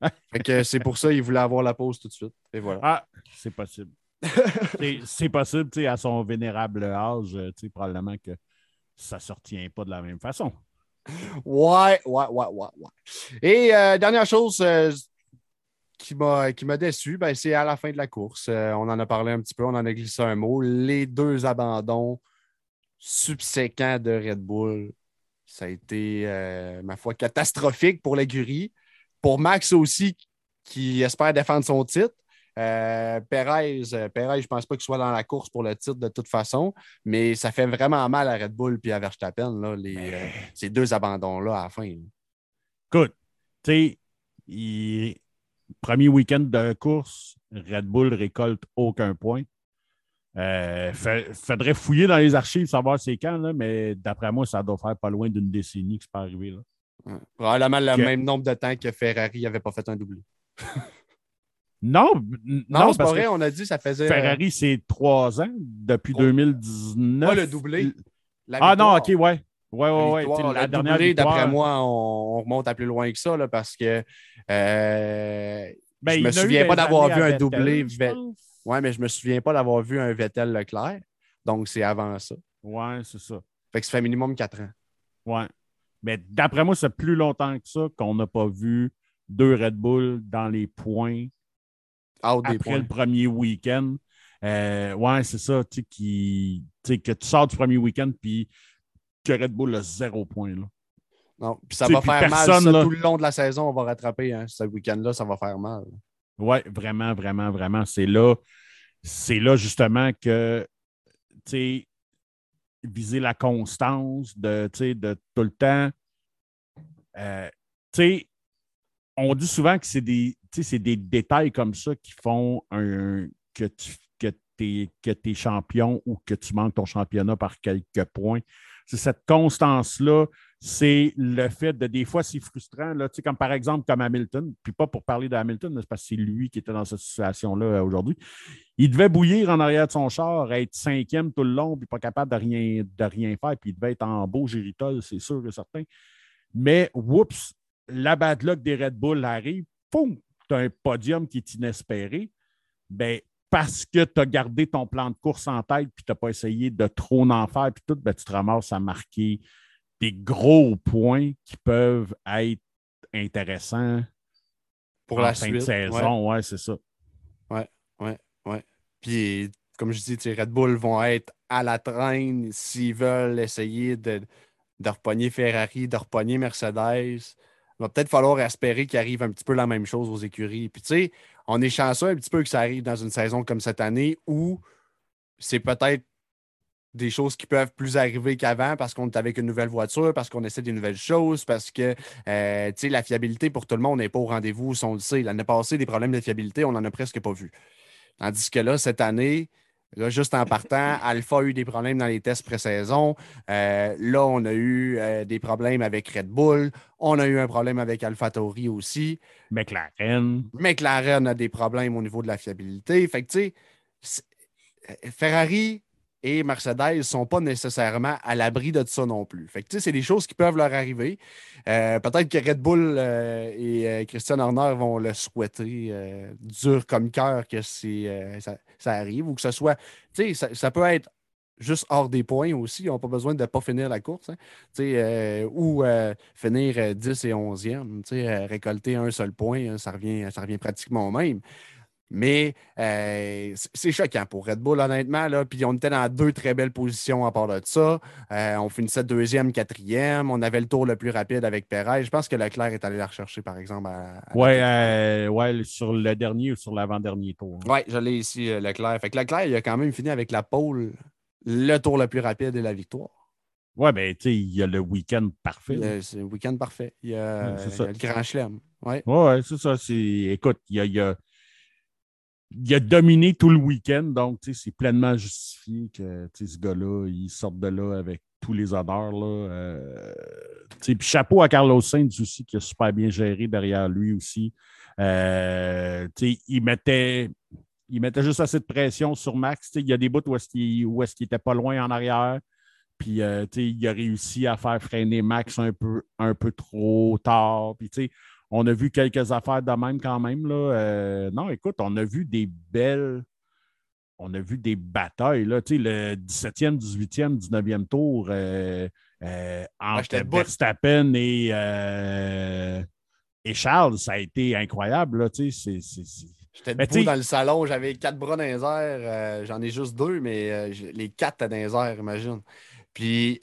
S3: que c'est pour ça qu'il voulait avoir la pause tout de suite. Et voilà.
S2: Ah, c'est possible. c'est possible, tu sais, à son vénérable âge, tu sais, probablement que ça ne se retient pas de la même façon.
S3: Ouais, ouais, ouais, ouais, ouais. Et euh, dernière chose euh, qui m'a déçu, ben, c'est à la fin de la course. Euh, on en a parlé un petit peu, on en a glissé un mot. Les deux abandons subséquents de Red Bull, ça a été, ma foi, catastrophique pour l'écurie. Pour Max aussi, qui espère défendre son titre. Euh, Perez, euh, Perez, je ne pense pas qu'il soit dans la course pour le titre de toute façon, mais ça fait vraiment mal à Red Bull et à Verstappen, là, les, euh, ces deux abandons-là à la fin.
S2: Écoute, tu sais, premier week-end de course, Red Bull récolte aucun point. Il faudrait fouiller dans les archives, savoir c'est quand, là, mais d'après moi, ça doit faire pas loin d'une décennie que c'est pas arrivé. Là.
S3: Probablement le même nombre de temps que Ferrari n'avait pas fait un doublé.
S2: Non,
S3: non, c'est pas vrai, on a dit ça faisait.
S2: Ferrari, c'est trois ans, depuis 2019.
S3: Pas le doublé.
S2: ah non, ok, ouais. Ouais, ouais, ouais.
S3: La, dernière d'après moi, on, remonte à plus loin que ça, là, parce que euh, ben, je me souviens pas d'avoir vu un doublé. Ouais, mais je me souviens pas d'avoir vu un Vettel Leclerc. Donc, c'est avant ça.
S2: Ouais, c'est ça.
S3: Fait que ça fait minimum quatre ans.
S2: Ouais. Mais d'après moi, c'est plus longtemps que ça qu'on n'a pas vu deux Red Bull dans les points après le premier week-end. Euh, ouais, c'est ça, tu sais, qui, que tu sors du premier week-end puis que Red Bull a zéro point. Là.
S3: Non, puis ça va faire mal. Ça, tout le long de la saison, on va rattraper. Hein, ce week-end-là, ça va faire mal.
S2: Oui, vraiment, vraiment, vraiment. C'est là, c'est là justement que, tu sais, viser la constance de, de tout le temps. Euh, tu sais, on dit souvent que c'est des, des détails comme ça qui font un, que tu que es, que es champion ou que tu manques ton championnat par quelques points. C'est cette constance-là, c'est le fait de des fois, c'est frustrant, comme par exemple comme Hamilton, puis pas pour parler de Hamilton, parce que c'est lui qui était dans cette situation-là euh, aujourd'hui. Il devait bouillir en arrière de son char, être cinquième tout le long, puis pas capable de rien, faire, puis il devait être en beau géritol, c'est sûr et certain. Mais, oups, la bad luck des Red Bull arrive, poum, tu as un podium qui est inespéré. Ben, parce que tu as gardé ton plan de course en tête puis tu n'as pas essayé de trop en faire, puis tout, ben, tu te ramasses à marquer des gros points qui peuvent être intéressants
S3: pour la fin de
S2: saison. Ouais, c'est ça.
S3: Ouais, ouais, ouais. Puis, comme je dis, Red Bull vont être à la traîne s'ils veulent essayer de, de repogner Ferrari, de repogner Mercedes. Il va peut-être falloir espérer qu'il arrive un petit peu la même chose aux écuries. Puis, tu sais, on est chanceux un petit peu que ça arrive dans une saison comme cette année où c'est peut-être des choses qui peuvent plus arriver qu'avant parce qu'on est avec une nouvelle voiture, parce qu'on essaie des nouvelles choses, parce que euh, la fiabilité pour tout le monde n'est pas au rendez-vous, on le sait. L'année passée, des problèmes de fiabilité, on n'en a presque pas vu. Tandis que là, cette année, Là, juste en partant, Alpha a eu des problèmes dans les tests pré-saison. Euh, là, on a eu euh, des problèmes avec Red Bull. On a eu un problème avec AlphaTauri aussi.
S2: McLaren.
S3: McLaren a des problèmes au niveau de la fiabilité. Fait que, tu sais, Ferrari et Mercedes ne sont pas nécessairement à l'abri de ça non plus. Fait que, c'est des choses qui peuvent leur arriver. Euh, peut-être que Red Bull euh, et euh, Christian Horner vont le souhaiter dur comme cœur que ça, arrive ou que ce soit. Ça, ça peut être juste hors des points aussi. Ils n'ont pas besoin de ne pas finir la course. Hein. ou finir 10 et 11e. récolter un seul point, ça, revient, ça revient pratiquement au même. Mais euh, c'est choquant pour Red Bull, honnêtement. Là. Puis on était dans deux très belles positions à part de ça. Euh, on finissait deuxième, quatrième. On avait le tour le plus rapide avec Perez. Je pense que Leclerc est allé la rechercher, par exemple.
S2: Oui, euh, ouais, sur le dernier ou sur l'avant-dernier tour.
S3: Oui, je l'ai ici, Leclerc. Fait que Leclerc, il a quand même fini avec la pole, le tour le plus rapide et la victoire.
S2: Oui, ben, tu sais, il y a le week-end parfait.
S3: C'est le week-end parfait. Il y a, le grand chelem. Oui,
S2: ouais, c'est ça. Écoute, il y a il a dominé tout le week-end, donc c'est pleinement justifié que ce gars-là, il sorte de là avec tous les honneurs. Là, euh, chapeau à Carlos Sainz aussi, qui a super bien géré derrière lui aussi. Euh, il, mettait, il mettait juste assez de pression sur Max. Il y a des bouts où est-ce qu'il était pas loin en arrière. Puis euh, il a réussi à faire freiner Max un peu, un peu trop tard. Puis on a vu quelques affaires de même quand même. Là. Euh, non, écoute, on a vu des belles. On a vu des batailles. Là. Tu sais, le 17e, 18e, 19e tour euh, euh, entre Verstappen et, et Charles, ça a été incroyable. Là. Tu sais,
S3: J'étais debout dans le salon, j'avais quatre bras dans les airs. J'en ai juste deux, mais les quatre dans les airs, imagine. Puis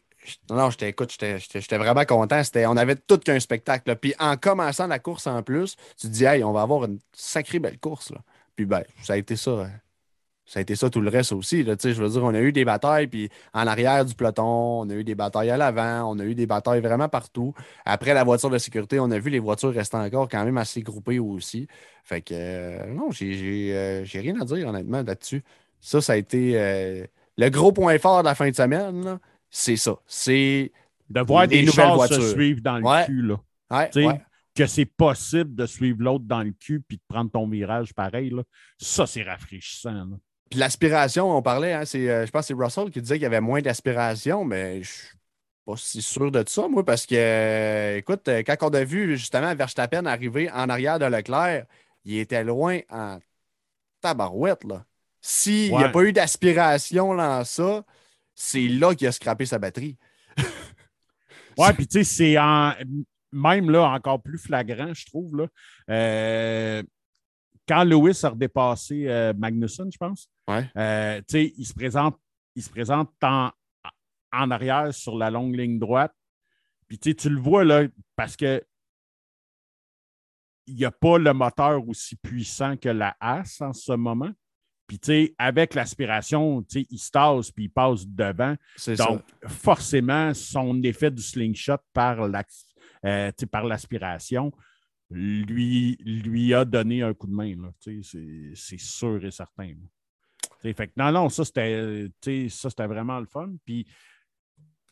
S3: non, j'étais, écoute, j'étais vraiment content. on avait tout qu'un spectacle. Puis en commençant la course en plus, tu te dis, hey, on va avoir une sacrée belle course. Puis ben, ça a été ça. Hein. Ça a été ça tout le reste aussi. Je veux dire, on a eu des batailles, puis en arrière du peloton, on a eu des batailles à l'avant, on a eu des batailles vraiment partout. Après la voiture de sécurité, on a vu les voitures rester encore quand même assez groupées aussi. Fait que euh, non, euh, j'ai rien à dire honnêtement là-dessus. Ça, ça a été euh, le gros point fort de la fin de semaine. C'est ça. C'est
S2: de voir des nouvelles voitures. se suivre dans le cul. Là.
S3: Ouais,
S2: que c'est possible de suivre l'autre dans le cul puis de prendre ton virage pareil, là, ça, c'est rafraîchissant.
S3: Puis l'aspiration, on parlait, hein, c'est, euh, je pense que c'est Russell qui disait qu'il y avait moins d'aspiration, mais je suis pas si sûr de ça, moi, parce que, euh, écoute, euh, quand on a vu justement Verstappen arriver en arrière de Leclerc, il était loin en tabarouette, là. S'il n'y a pas eu d'aspiration dans ça, c'est là qu'il a scrappé sa batterie.
S2: ouais, puis tu sais, c'est en même là, encore plus flagrant, je trouve. Là. Euh, quand Lewis a redépassé euh, Magnussen, je pense, euh, il se présente, il se présente en, en, arrière sur la longue ligne droite. Puis tu le vois là, parce que il n'y a pas le moteur aussi puissant que la As en ce moment. Puis, tu sais, avec l'aspiration, tu sais, il se tasse puis il passe devant. Donc, forcément, son effet du slingshot par euh, par l'aspiration, lui, lui a donné un coup de main. C'est sûr et certain. Fait non, non, ça c'était vraiment le fun. Puis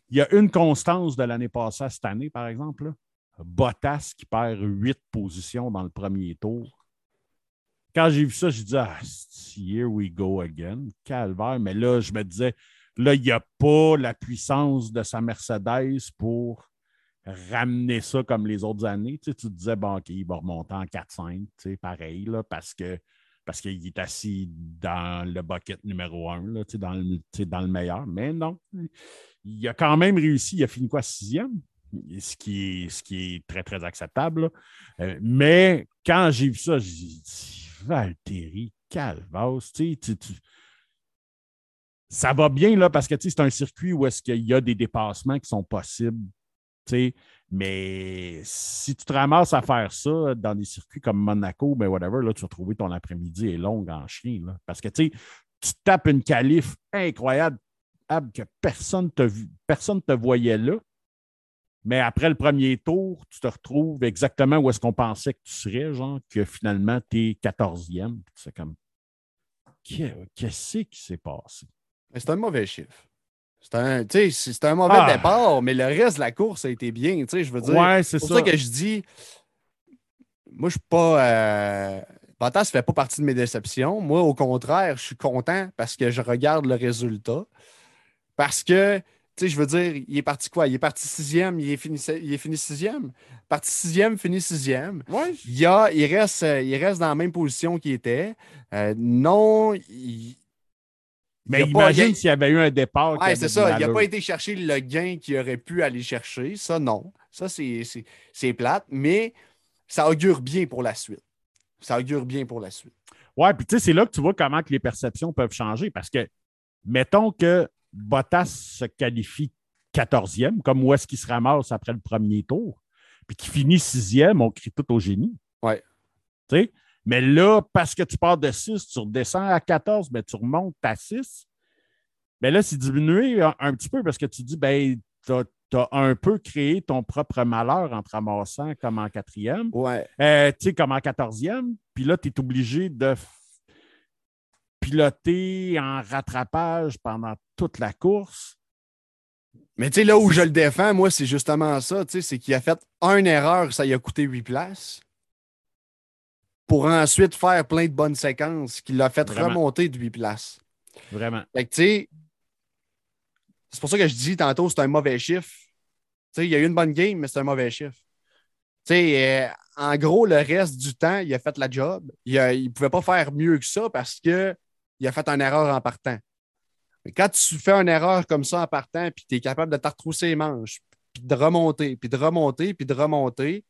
S2: il y a une constance de l'année passée cette année, par exemple. Bottas qui perd huit positions dans le premier tour. Quand j'ai vu ça, je dit Ah, here we go again. Calvaire. Mais là, je me disais, là, il n'y a pas la puissance de sa Mercedes pour ramener ça comme les autres années. Tu, te disais, bon, OK, il va remonter en 4-5, pareil, là, parce que parce qu'il est assis dans le bucket numéro 1, là, dans, le, dans le meilleur. Mais non, il a quand même réussi. Il a fini quoi, sixième? Ce qui est, ce qui est très, très acceptable. Euh, mais quand j'ai vu ça, j'ai dit Valtteri, Calvas, tu, tu, ça va bien là parce que c'est un circuit où est-ce qu'il y a des dépassements qui sont possibles mais si tu te ramasses à faire ça dans des circuits comme Monaco, ben whatever, là, tu vas trouver ton après-midi est long en chien. parce que tu tapes une qualif incroyable que personne ne te, personne te voyait là. Mais après le premier tour, tu te retrouves exactement où est-ce qu'on pensait que tu serais, genre, que finalement, tu es 14e. C'est comme, qu'est-ce qui s'est passé?
S3: C'est un mauvais chiffre. C'est un, un, mauvais ah. départ, mais le reste de la course a été bien. Je veux dire,
S2: ouais, c'est
S3: pour ça. que je dis, moi, je suis pas. Euh, Bottas ne fait pas partie de mes déceptions. Moi, au contraire, je suis content parce que je regarde le résultat. Parce que, tu sais, je veux dire, il est parti quoi? Il est parti sixième, il est fini, il est fini sixième. Parti sixième, fini sixième.
S2: Ouais.
S3: Il, a, il, reste, il reste dans la même position qu'il était. Euh, non, il,
S2: mais imagine s'il y avait eu un départ.
S3: Oui, c'est ça. Il n'a pas été chercher le gain qu'il aurait pu aller chercher. Ça, non. Ça, c'est plate, mais ça augure bien pour la suite. Ça augure bien pour la suite.
S2: Ouais, puis tu sais, c'est là que tu vois comment que les perceptions peuvent changer parce que, mettons que Bottas se qualifie 14e, comme où est-ce qu'il se ramasse après le premier tour, puis qu'il finit sixième, on crie tout au génie.
S3: Ouais.
S2: Tu sais, mais là, parce que tu pars de 6, tu redescends à 14, mais tu remontes à 6. Mais là, c'est diminué un, petit peu parce que tu dis, ben, tu as, un peu créé ton propre malheur en te ramassant comme en quatrième.
S3: Ouais.
S2: Euh, tu sais, comme en quatorzième. Puis là, tu es obligé de piloter en rattrapage pendant toute la course.
S3: Mais tu sais, là où je le défends, moi, c'est justement ça, tu sais, c'est qu'il a fait une erreur, ça lui a coûté 8 places pour ensuite faire plein de bonnes séquences qui l'a fait remonter de 8 places.
S2: Vraiment.
S3: Fait tu sais, c'est pour ça que je dis tantôt, c'est un mauvais chiffre. Tu sais, il y a eu une bonne game, mais c'est un mauvais chiffre. Tu sais, euh, en gros, le reste du temps, il a fait la job. Il ne pouvait pas faire mieux que ça parce qu'il a fait une erreur en partant. Mais quand tu fais une erreur comme ça en partant, puis tu es capable de t'artrousser les manches, puis de remonter, puis de remonter, puis de remonter,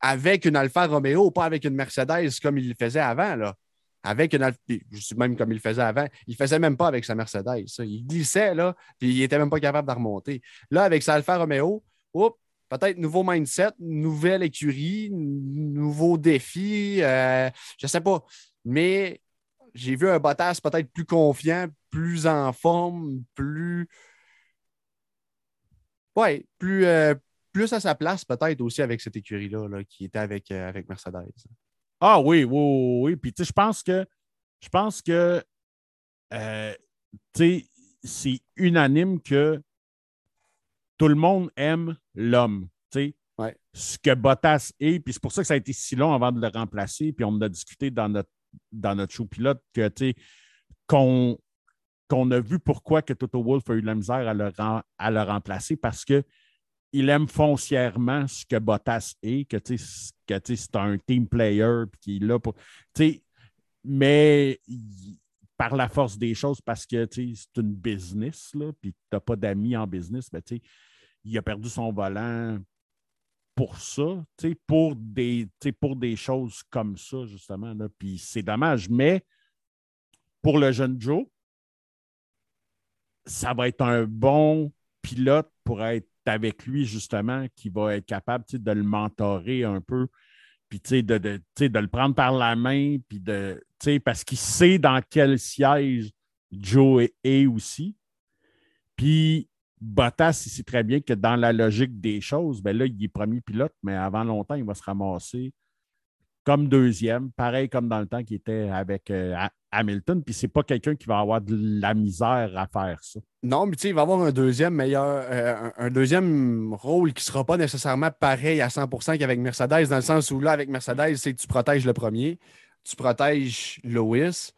S3: avec une Alfa Romeo, pas avec une Mercedes comme il le faisait avant. Là. Avec une même comme il le faisait avant, il faisait même pas avec sa Mercedes. Il glissait, là, puis il n'était même pas capable de remonter. Là, avec sa Alfa Romeo, peut-être nouveau mindset, nouvelle écurie, nouveau défi, euh, je ne sais pas. Mais j'ai vu un Bottas peut-être plus confiant, plus en forme, plus. Ouais, plus, euh, plus à sa place, peut-être aussi avec cette écurie-là, qui était avec, euh, avec Mercedes.
S2: Ah oui, oui, oui. Puis, tu sais, je pense que je pense que euh, c'est unanime que tout le monde aime l'homme.
S3: Ouais.
S2: ce que Bottas est, puis c'est pour ça que ça a été si long avant de le remplacer, puis on a discuté dans notre, dans notre show pilote que, qu'on qu'on a vu pourquoi que Toto Wolff a eu la misère à le, à le remplacer parce que il aime foncièrement ce que Bottas est, que, que c'est un team player, puis qu'il est là pour. Mais par la force des choses, parce que c'est une business, là, puis tu n'as pas d'amis en business, ben, il a perdu son volant pour ça, pour des, pour des choses comme ça, justement. Là, puis c'est dommage. Mais pour le jeune Joe, ça va être un bon pilote pour être avec lui, justement, qui va être capable de le mentorer un peu, puis de, de, de, le prendre par la main, puis de, parce qu'il sait dans quel siège Joe est, aussi. Puis Bottas, il sait très bien que dans la logique des choses, ben là, il est premier pilote, mais avant longtemps, il va se ramasser comme deuxième, pareil comme dans le temps qu'il était avec euh, Hamilton. Puis c'est pas quelqu'un qui va avoir de la misère à faire ça.
S3: Non, mais tu sais, il va avoir un deuxième meilleur, euh, un, deuxième rôle qui sera pas nécessairement pareil à 100% qu'avec Mercedes, dans le sens où là, avec Mercedes, c'est que tu protèges le premier, tu protèges Lewis.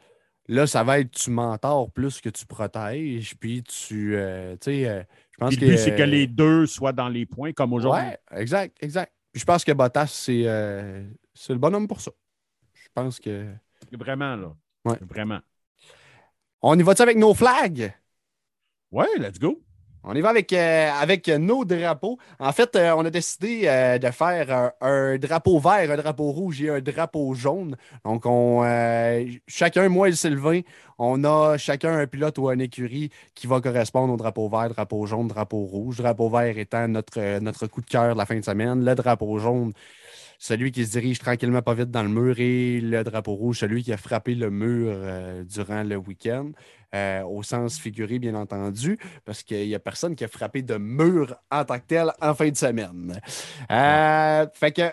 S3: Là, ça va être tu mentors plus que tu protèges, puis tu, euh, tu sais, je pense
S2: que... Le but, c'est que les deux soient dans les points, comme aujourd'hui.
S3: Oui, exact, exact. je pense que Bottas, c'est c'est le bonhomme pour ça. Je pense que.
S2: Vraiment, là.
S3: Ouais.
S2: Vraiment.
S3: On y va-tu avec nos flags?
S2: Ouais, let's go.
S3: On y va avec, euh, avec nos drapeaux. En fait, euh, on a décidé euh, de faire un, drapeau vert, un drapeau rouge et un drapeau jaune. Donc, on, chacun, moi et Sylvain, on a chacun un pilote ou un écurie qui va correspondre au drapeau vert, drapeau jaune, drapeau rouge. Drapeau vert étant notre, notre coup de cœur de la fin de semaine. Le drapeau jaune, celui qui se dirige tranquillement pas vite dans le mur et le drapeau rouge, celui qui a frappé le mur euh, durant le week-end, euh, au sens figuré, bien entendu, parce qu'il n'y a personne qui a frappé de mur en tant que tel en fin de semaine. Euh, fait que.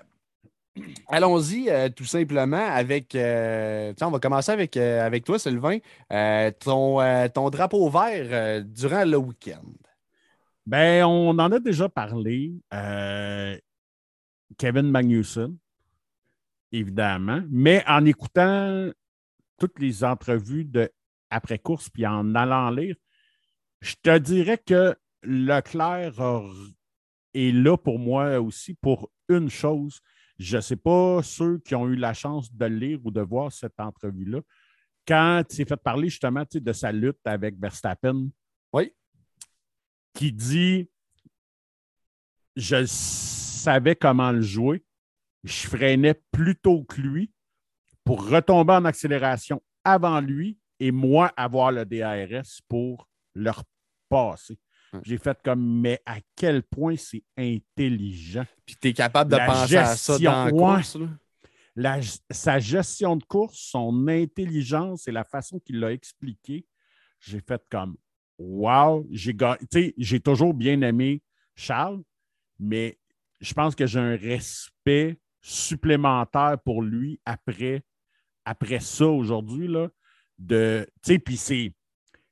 S3: Allons-y tout simplement avec. on va commencer avec, avec toi, Sylvain. ton, ton drapeau vert durant le week-end.
S2: Ben, on en a déjà parlé. Kevin Magnussen, évidemment, mais en écoutant toutes les entrevues de après-course, puis en allant lire, je te dirais que Leclerc est là pour moi aussi pour une chose. Je ne sais pas ceux qui ont eu la chance de lire ou de voir cette entrevue-là. Quand il s'est fait parler justement de sa lutte avec Verstappen,
S3: oui.
S2: qui dit Je savais comment le jouer. Je freinais plus tôt que lui pour retomber en accélération avant lui et moi avoir le DARS pour le repasser. J'ai fait comme, mais à quel point c'est intelligent.
S3: Puis tu es capable de penser à ça dans la course.
S2: sa gestion de course, son intelligence et la façon qu'il l'a expliqué, j'ai fait comme, wow, j'ai toujours bien aimé Charles, mais je pense que j'ai un respect supplémentaire pour lui après, après ça aujourd'hui. De, puis c'est,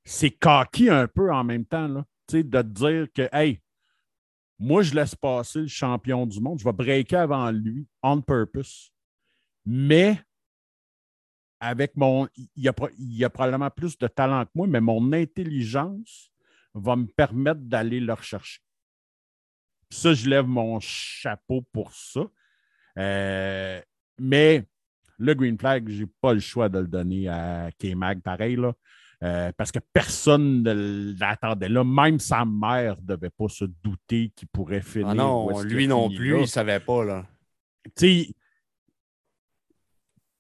S2: c'est un peu en même temps, là, de te dire que, hey, moi, je laisse passer le champion du monde, je vais breaker avant lui, on purpose. Mais avec mon. Il y, il a probablement plus de talent que moi, mais mon intelligence va me permettre d'aller le rechercher. Ça, je lève mon chapeau pour ça. Euh, mais le green flag, je n'ai pas le choix de le donner à K-Mag, pareil, là, euh, parce que personne ne l'attendait là. Même sa mère ne devait pas se douter qu'il pourrait finir. Ah
S3: non, lui non plus, il ne savait pas. Là.
S2: Tu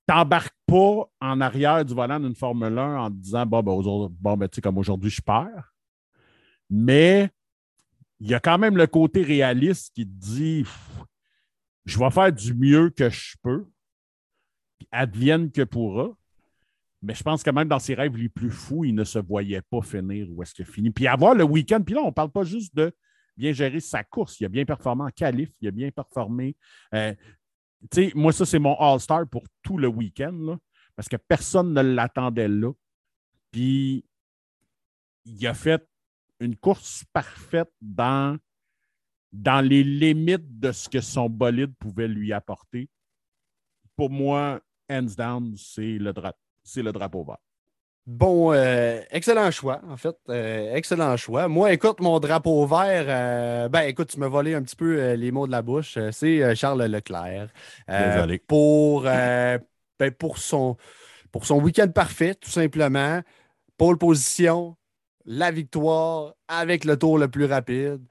S2: t'embarques pas en arrière du volant d'une Formule 1 en te disant bon, ben, bon, ben, comme aujourd'hui, je perds. Mais il y a quand même le côté réaliste qui te dit je vais faire du mieux que je peux, advienne que pourra. Mais je pense que même dans ses rêves les plus fous, il ne se voyait pas finir où est-ce qu'il finit. Puis avoir le week-end, puis là, on ne parle pas juste de bien gérer sa course. Il a bien performé en qualif, il a bien performé. Euh, moi, ça, c'est mon All-Star pour tout le week-end, parce que personne ne l'attendait là. Puis il a fait une course parfaite dans dans les limites de ce que son bolide pouvait lui apporter. Pour moi, hands down, c'est le, drapeau vert.
S3: Bon, euh, excellent choix, en fait. Euh, excellent choix. Moi, écoute, mon drapeau vert, euh, ben écoute, tu m'as volé un petit peu les mots de la bouche. C'est Charles Leclerc.
S2: Désolé.
S3: Pour, ben, pour son, pour son week-end parfait, tout simplement. Pole position, la victoire avec le tour le plus rapide.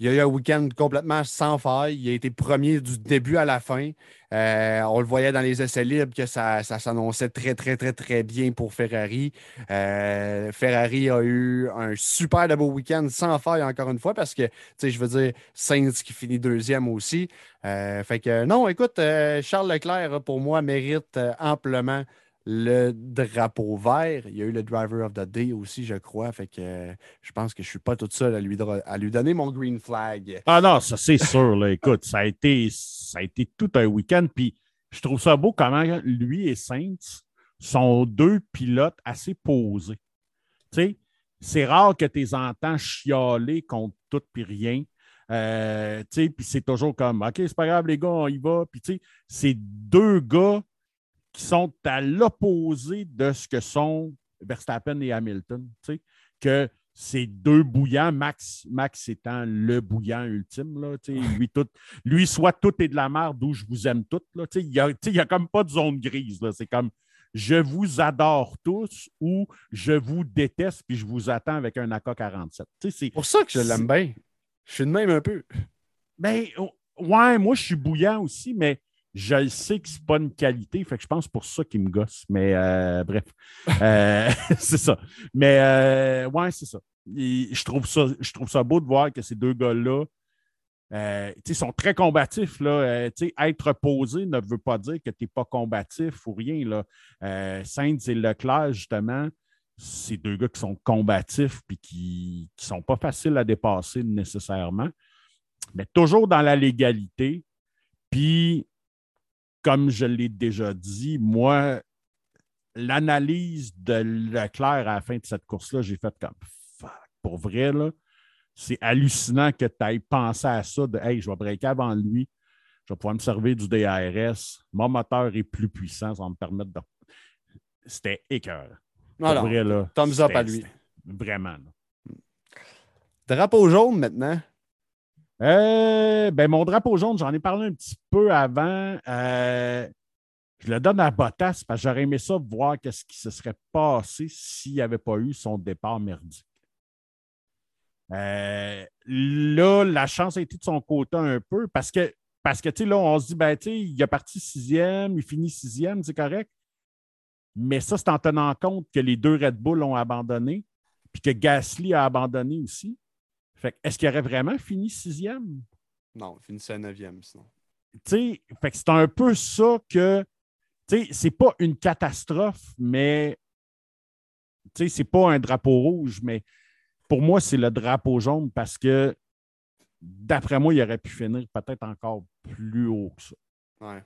S3: Il a eu un week-end complètement sans faille. Il a été premier du début à la fin. Euh, on le voyait dans les essais libres que ça, s'annonçait très, très, très, très bien pour Ferrari. Euh, Ferrari a eu un super de beau week-end sans faille encore une fois parce que, tu sais, je veux dire, Sainz qui finit deuxième aussi. Euh, fait que non, écoute, Charles Leclerc, pour moi, mérite amplement le drapeau vert. Il y a eu le Driver of the Day aussi, je crois. Fait que je pense que je ne suis pas tout seul à lui, à lui donner mon green flag.
S2: Ah non, ça c'est sûr. Écoute, ça a, été, ça a été tout un week-end. Puis je trouve ça beau comment lui et Saints sont deux pilotes assez posés. Tu sais, c'est rare que tu les entends chialer contre tout puis rien. Euh, puis c'est toujours comme OK, c'est pas grave, les gars, on y va. Puis tu sais, c'est deux gars qui sont à l'opposé de ce que sont Verstappen et Hamilton. Que c'est deux bouillants, Max, Max étant le bouillant ultime. Là, lui, tout, lui, soit tout est de la merde d'où je vous aime toutes. Il n'y a, a, comme pas de zone grise. C'est comme je vous adore tous ou je vous déteste puis je vous attends avec un AK-47.
S3: C'est pour ça que je l'aime bien. Je suis de même un peu.
S2: Ben, ouais, moi, je suis bouillant aussi, mais je sais que c'est pas une qualité, fait que je pense pour ça qu'il me gosse. Mais euh, bref, euh, c'est ça. Mais euh, ouais, c'est ça. je, trouve ça. Je trouve ça beau de voir que ces deux gars-là sont très combatifs. Là. être posé ne veut pas dire que tu n'es pas combatif ou rien. Là. Sainz et Leclerc, justement, c'est deux gars qui sont combatifs et qui ne sont pas faciles à dépasser nécessairement, mais toujours dans la légalité. Puis comme je l'ai déjà dit, moi, l'analyse de Leclerc à la fin de cette course-là, j'ai fait comme fuck, pour vrai, là, c'est hallucinant que tu ailles pensé à ça de Hey, je vais breaker avant lui, je vais pouvoir me servir du DRS, mon moteur est plus puissant, ça va me permettre de. C'était écœur.
S3: Pour vrai, là. Thumbs up à lui.
S2: Vraiment.
S3: Drapeau jaune maintenant.
S2: Euh, ben, mon drapeau jaune, j'en ai parlé un petit peu avant. Euh, je le donne à Bottas parce que j'aurais aimé ça voir ce qui se serait passé s'il n'y avait pas eu son départ merdique. Euh, là, la chance a été de son côté un peu parce que, parce que là, on se dit, ben, il est parti sixième, il finit sixième, c'est correct. Mais ça, c'est en tenant compte que les deux Red Bull ont abandonné, puis que Gasly a abandonné aussi est-ce qu'il aurait vraiment fini sixième?
S3: Non, il finissait neuvième, sinon.
S2: Tu sais, c'est un peu ça que, tu sais, c'est pas une catastrophe, mais, tu sais, c'est pas un drapeau rouge, mais pour moi, c'est le drapeau jaune parce que, d'après moi, il aurait pu finir peut-être encore plus haut que ça.
S3: Ouais.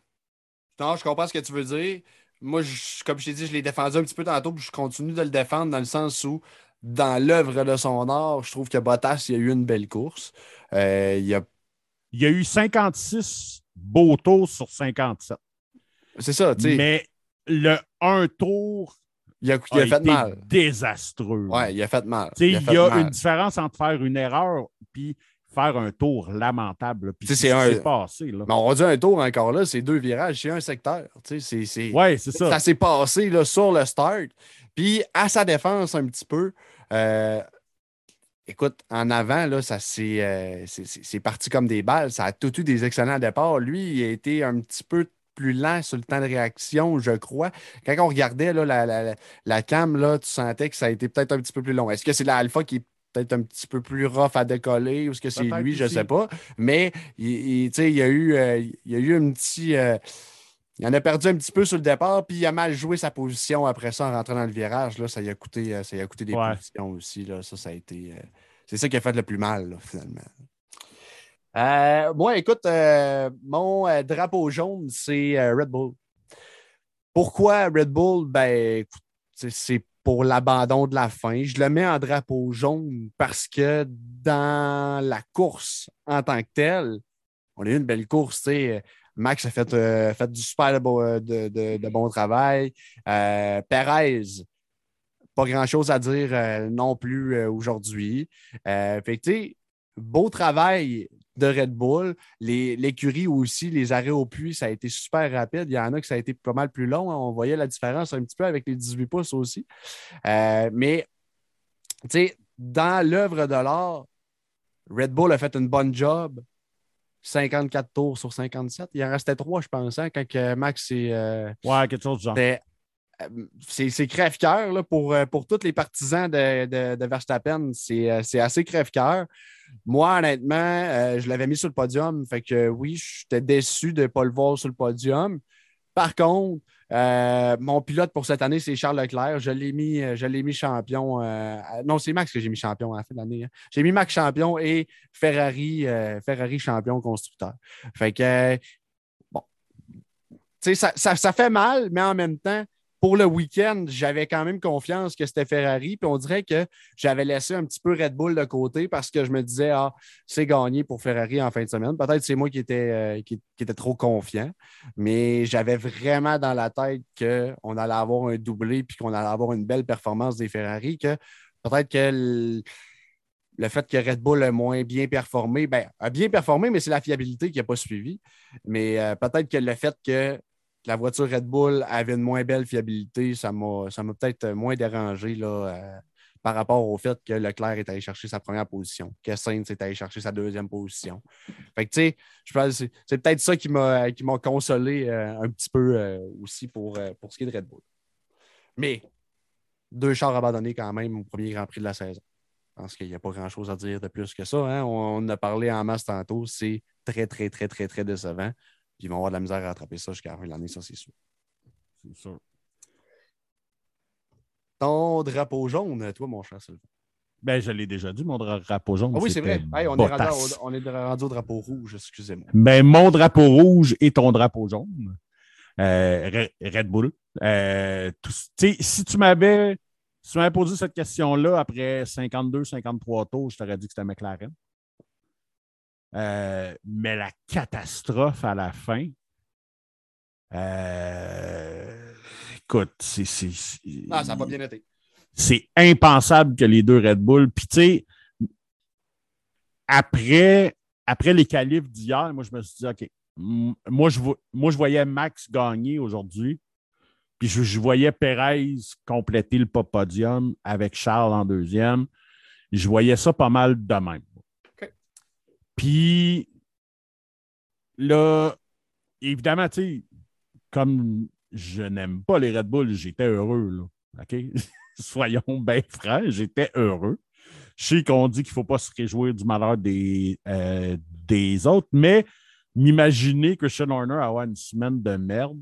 S3: Non, je comprends ce que tu veux dire. Moi, comme je t'ai dit, je l'ai défendu un petit peu tantôt, puis je continue de le défendre dans le sens où dans l'œuvre de son art, je trouve que Bottas, il y a eu une belle course. Euh, il, y a...
S2: il y a eu 56 beaux tours sur 57.
S3: C'est ça, tu sais.
S2: Mais le un tour,
S3: il a, il a, fait mal.
S2: désastreux.
S3: Oui, il a fait mal.
S2: Il, y a une différence entre faire une erreur puis faire un tour lamentable. Puis
S3: c'est un... passé. Là. Mais on va dire un tour encore là, c'est deux virages, c'est un secteur. Oui, c'est
S2: ça.
S3: Ça s'est passé là, sur le start. Puis à sa défense un petit peu, euh, écoute, en avant, là, ça euh, c'est parti comme des balles. Ça a tout eu des excellents départs. Lui, il a été un petit peu plus lent sur le temps de réaction, je crois. Quand on regardait là, la, la, cam, là, tu sentais que ça a été peut-être un petit peu plus long. Est-ce que c'est l'alpha qui est peut-être un petit peu plus rough à décoller ou est-ce que c'est lui, je ne sais pas. Mais il, il, y a eu, euh, il y a eu un petit. Il en a perdu un petit peu sur le départ, puis il a mal joué sa position après ça en rentrant dans le virage. Là, ça, lui a coûté, euh, ça a coûté des positions aussi. Là. Ça, ça a été. Euh, c'est ça qui a fait le plus mal, finalement. Euh, moi, écoute, mon drapeau jaune, c'est Red Bull. Pourquoi Red Bull? Ben, c'est pour l'abandon de la fin. Je le mets en drapeau jaune parce que dans la course en tant que telle, on a eu une belle course. Max a fait, euh, du super de, bon travail. Euh, Perez, pas grand-chose à dire euh, non plus aujourd'hui. fait que, beau travail de Red Bull. L'écurie aussi, les arrêts au puits, ça a été super rapide. Il y en a que ça a été pas mal plus long. Hein. On voyait la différence un petit peu avec les 18 pouces aussi. Euh, mais, tu sais, dans l'œuvre de l'art, Red Bull a fait une bonne job. 54 tours sur 57. Il en restait trois, je pense, hein, quand Max est. Euh,
S2: ouais, quelque chose de genre.
S3: Euh, c'est crève-cœur pour, pour tous les partisans de, de Verstappen. C'est assez crève-cœur. Moi, honnêtement, euh, je l'avais mis sur le podium. Fait que oui, j'étais déçu de ne pas le voir sur le podium. Par contre, euh, mon pilote pour cette année, c'est Charles Leclerc. Je l'ai mis, euh, je mis champion. non, c'est Max que j'ai mis champion à la fin de l'année. Hein. J'ai mis Max champion et Ferrari, Ferrari champion constructeur. Fait que, bon, ça, fait mal, mais en même temps, pour le week-end, j'avais quand même confiance que c'était Ferrari. Puis on dirait que j'avais laissé un petit peu Red Bull de côté parce que je me disais, ah, c'est gagné pour Ferrari en fin de semaine. Peut-être c'est moi qui était, euh, qui, était trop confiant, mais j'avais vraiment dans la tête qu'on allait avoir un doublé puis qu'on allait avoir une belle performance des Ferrari. Que peut-être que le, fait que Red Bull a moins bien performé, ben, a bien performé, mais c'est la fiabilité qui n'a pas suivi. Mais euh, peut-être que le fait que la voiture Red Bull avait une moins belle fiabilité, ça m'a peut-être moins dérangé euh, par rapport au fait que Leclerc est allé chercher sa première position, que Sainz est allé chercher sa deuxième position. Fait tu sais, je pense c'est peut-être ça qui m'a consolé euh, un petit peu euh, aussi pour, pour ce qui est de Red Bull. Mais deux chars abandonnés quand même au premier Grand Prix de la saison. Je pense qu'il n'y a pas grand-chose à dire de plus que ça. Hein. On, on, a parlé en masse tantôt. C'est très, très, très, très, très décevant ils vont avoir de la misère à rattraper ça jusqu'à la fin de l'année, ça, c'est sûr.
S2: C'est sûr.
S3: Ton drapeau jaune, toi, mon cher Sylvain?
S2: Ben, je l'ai déjà dit, mon drapeau jaune.
S3: Ah oui, c'est vrai. on, est rendu, au drapeau rouge, excusez-moi.
S2: Ben, mon drapeau rouge et ton drapeau jaune. Euh, Red Bull. Euh, si tu m'avais si tu m'avais posé cette question-là après 52, 53 tours, je t'aurais dit que c'était McLaren. Euh, mais la catastrophe à la fin, euh, écoute, c'est.
S3: Ah, ça va bien été.
S2: C'est impensable que les deux Red Bull. Puis, tu sais, après, après les qualifs d'hier, moi, je me suis dit, OK, moi, je, moi, je voyais Max gagner aujourd'hui. Puis, je, voyais Perez compléter le podium avec Charles en deuxième. Je voyais ça pas mal de même. Puis là, évidemment, tu sais, comme je n'aime pas les Red Bull, j'étais heureux. Là. OK? Soyons bien francs, j'étais heureux. Je sais qu'on dit qu'il ne faut pas se réjouir du malheur des, euh, des autres, mais m'imaginer que Sean Horner a une semaine de merde,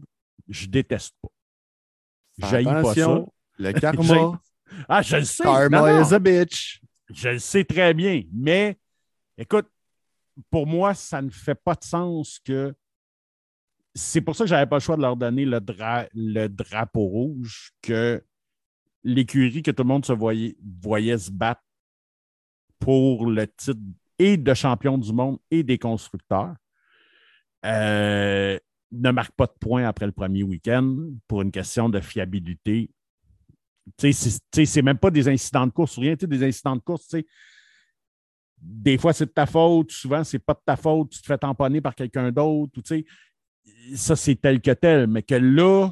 S2: je déteste pas.
S3: J'aille pas ça. Le karma.
S2: ah, je le sais.
S3: Karma is a bitch.
S2: Je le sais très bien, mais écoute, pour moi, ça ne fait pas de sens que. C'est pour ça que je n'avais pas le choix de leur donner le, drapeau rouge, que l'écurie que tout le monde se voyait, se battre pour le titre et de champion du monde et des constructeurs. Euh, ne marque pas de points après le premier week-end pour une question de fiabilité. C'est même pas des incidents de course, rien. Des incidents de course, des fois, c'est de ta faute, souvent, c'est pas de ta faute, tu te fais tamponner par quelqu'un d'autre, tu sais, ça, c'est tel que tel. Mais que là,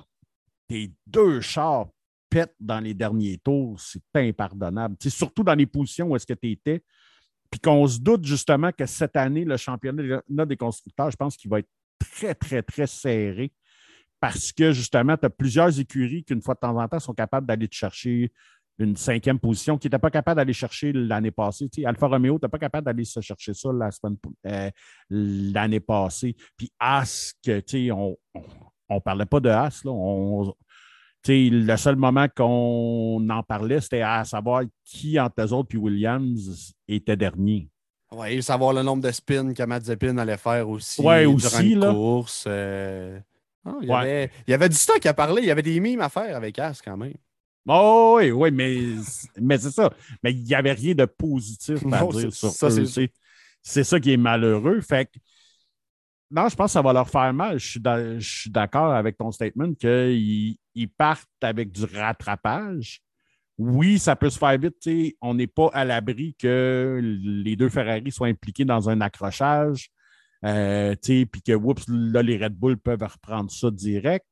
S2: tes deux chars pètent dans les derniers tours, c'est impardonnable. Tu surtout dans les positions où est-ce que tu étais. Puis qu'on se doute justement que cette année, le championnat des constructeurs, je pense qu'il va être très, très, très serré parce que justement, tu as plusieurs écuries qui, une fois de temps en temps, sont capables d'aller te chercher une cinquième position qui n'était pas capable d'aller chercher l'année passée. Alfa Romeo n'était pas capable d'aller se chercher ça euh, l'année passée. Puis As, on ne parlait pas de As. Là, le seul moment qu'on en parlait, c'était à savoir qui entre eux autres puis Williams était dernier.
S3: Oui, savoir le nombre de spins que Matt Zeppin allait faire aussi.
S2: Oui, aussi. Durant
S3: course. Euh, ah, il, y avait, il, y avait, du stock à parler. Il y avait des mimes à faire avec As quand même.
S2: Oh, oui, oui, mais, mais c'est ça. Mais il n'y avait rien de positif à dire sur ça. C'est ça qui est malheureux. Fait que, non, je pense que ça va leur faire mal. Je suis d'accord avec ton statement qu'ils partent avec du rattrapage. Oui, ça peut se faire vite. On n'est pas à l'abri que les deux Ferrari soient impliqués dans un accrochage. Euh, puis que, oups, là, les Red Bull peuvent reprendre ça direct.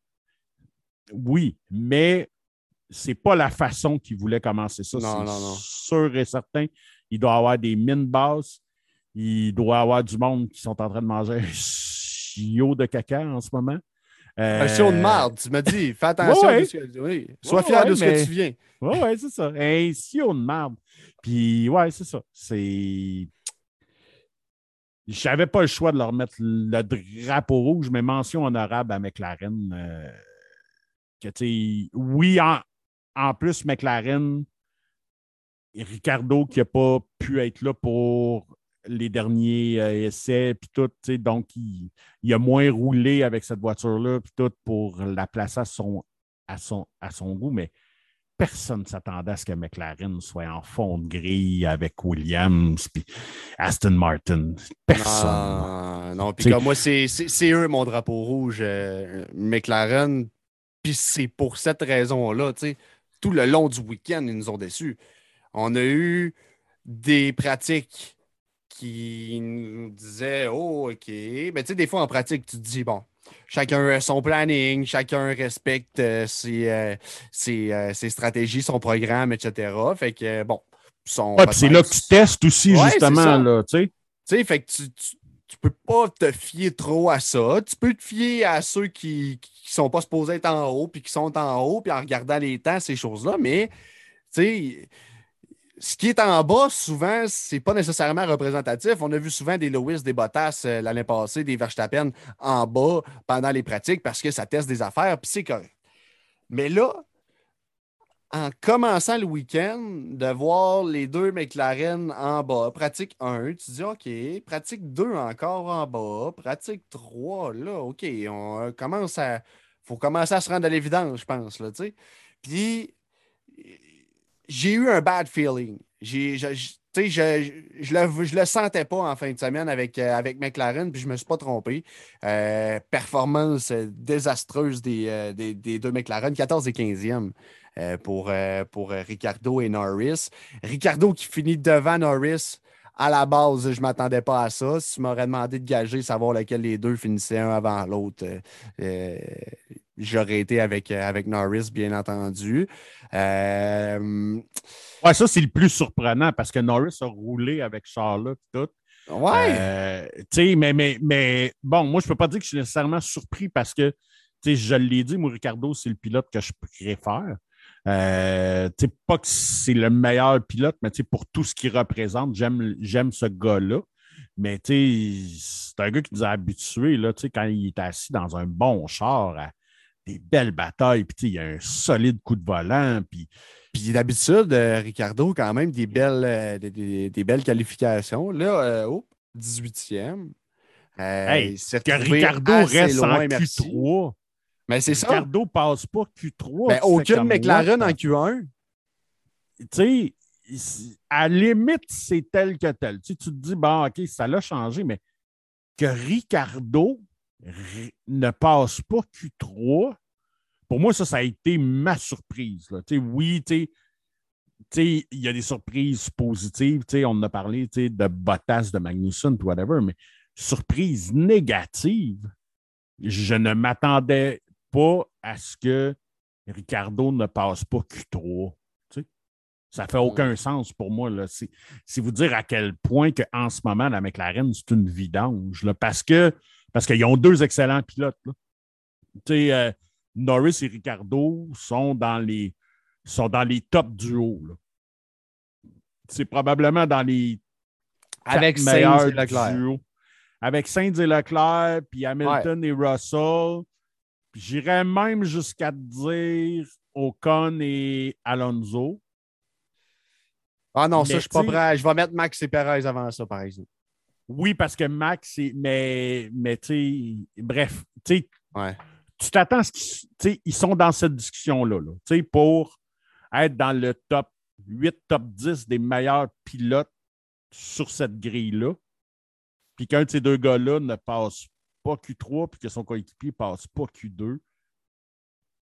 S2: Oui, mais c'est pas la façon qu'ils voulaient commencer ça.
S3: Non, non, non.
S2: Sûr et certain. Il doit y avoir des mines basses. Il doit y avoir du monde qui sont en train de manger un chiot de caca en ce moment.
S3: un chiot de marde, tu me dis. Fais attention. Oui. Sois fier de ce que tu viens.
S2: Oui, oui, c'est ça. Un chiot de marde. Puis, ouais, c'est ça. C'est. J'avais pas le choix de leur mettre le drapeau rouge, mais mention honorable à McLaren. Euh, que, oui, en, en plus, McLaren, Ricardo qui n'a pas pu être là pour les derniers euh, essais, puis tout, donc il, il, a moins roulé avec cette voiture-là, puis tout, pour la placer à son, à son, à son goût, mais personne ne s'attendait à ce que McLaren soit en fond de grille avec Williams puis Aston Martin. Personne.
S3: non, puis comme moi, c'est eux mon drapeau rouge, euh, McLaren. Puis c'est pour cette raison-là, tu sais, tout le long du week-end, ils nous ont déçus. On a eu des pratiques qui nous disaient Oh, OK. Mais tu sais, des fois en pratique, tu te dis Bon, chacun a son planning, chacun respecte euh, euh, euh, ses, stratégies, son programme, etc. Fait que, bon.
S2: c'est là que tu testes aussi, justement, là, tu sais.
S3: Tu sais, fait que tu, tu, peux pas te fier trop à ça. Tu peux te fier à ceux qui, qui sont pas supposés être en haut, puis qui sont en haut, puis en regardant les temps, ces choses-là, mais, tu ce qui est en bas, souvent, c'est pas nécessairement représentatif. On a vu souvent des Lewis, des Bottas euh, l'année passée, des Verstappen en bas pendant les pratiques parce que ça teste des affaires, puis c'est correct. Mais là, en commençant le week-end, de voir les deux McLaren en bas, pratique 1, tu dis OK, pratique 2 encore en bas, pratique 3, là, OK, on commence à. faut commencer à se rendre à l'évidence, je pense, là, tu sais. Puis j'ai eu un bad feeling. je, je, le, je le sentais pas en fin de semaine avec, euh, avec McLaren, puis je me suis pas trompé. Euh, performance désastreuse euh, des, des, deux McLaren, 14 et 15e pour, pour Ricardo et Norris. Ricardo qui finit devant Norris. À la base, je ne m'attendais pas à ça. Si tu m'aurais demandé de gager, savoir lequel les deux finissaient un avant l'autre, j'aurais été avec, avec Norris, bien entendu.
S2: Euh... Ouais, ça, c'est le plus surprenant parce que Norris a roulé avec Charlotte tout.
S3: Ouais.
S2: Euh, tu sais, mais, mais, mais bon, moi, je ne peux pas dire que je suis nécessairement surpris parce que, tu sais, je l'ai dit, moi, Ricardo, c'est le pilote que je préfère. Euh, pas que c'est le meilleur pilote, mais pour tout ce qu'il représente, j'aime ce gars-là. Mais c'est un gars qui nous a habitués, là, quand il est assis dans un bon char à, des belles batailles, puis il y a un solide coup de volant. Puis,
S3: puis d'habitude, euh, Ricardo, quand même, des belles, euh, des, belles qualifications. Là, oh, 18e.
S2: Euh, que Ricardo reste en Q3.
S3: Mais c'est ça.
S2: Ricardo passe pas Q3.
S3: Mais aucune McLaren en Q1.
S2: Tu sais, à limite, c'est tel que tel. Tu, tu te dis, bon, OK, ça l'a changé, mais que Ricardo ne passe pas Q3, pour moi, ça, ça a été ma surprise. Là. Oui, il y a des surprises positives. On en a parlé de Bottas, de Magnussen, whatever, mais surprise négative, je ne m'attendais pas à ce que Ricardo ne passe pas Q3. Ça ne fait aucun sens pour moi. C'est vous dire à quel point que, en ce moment, la McLaren, c'est une vidange. Là, parce que parce qu'ils ont deux excellents pilotes. Euh, Norris et Ricardo sont dans les, sont dans les top duos. C'est probablement dans les
S3: avec meilleurs et Leclerc. duos.
S2: Avec Sainz et Leclerc, puis Hamilton et Russell. J'irais même jusqu'à dire Ocon et Alonso.
S3: Ah non, ça, je suis pas prêt. Je vais mettre Max et Perez avant ça, par exemple.
S2: Oui, parce que Max, mais, mais tu sais, bref, tu tu t'attends à ce qu'ils ils sont dans cette discussion-là, là, pour être dans le top 8, top 10 des meilleurs pilotes sur cette grille-là, puis qu'un de ces deux gars-là ne passe pas Q3, puis que son coéquipier passe pas Q2,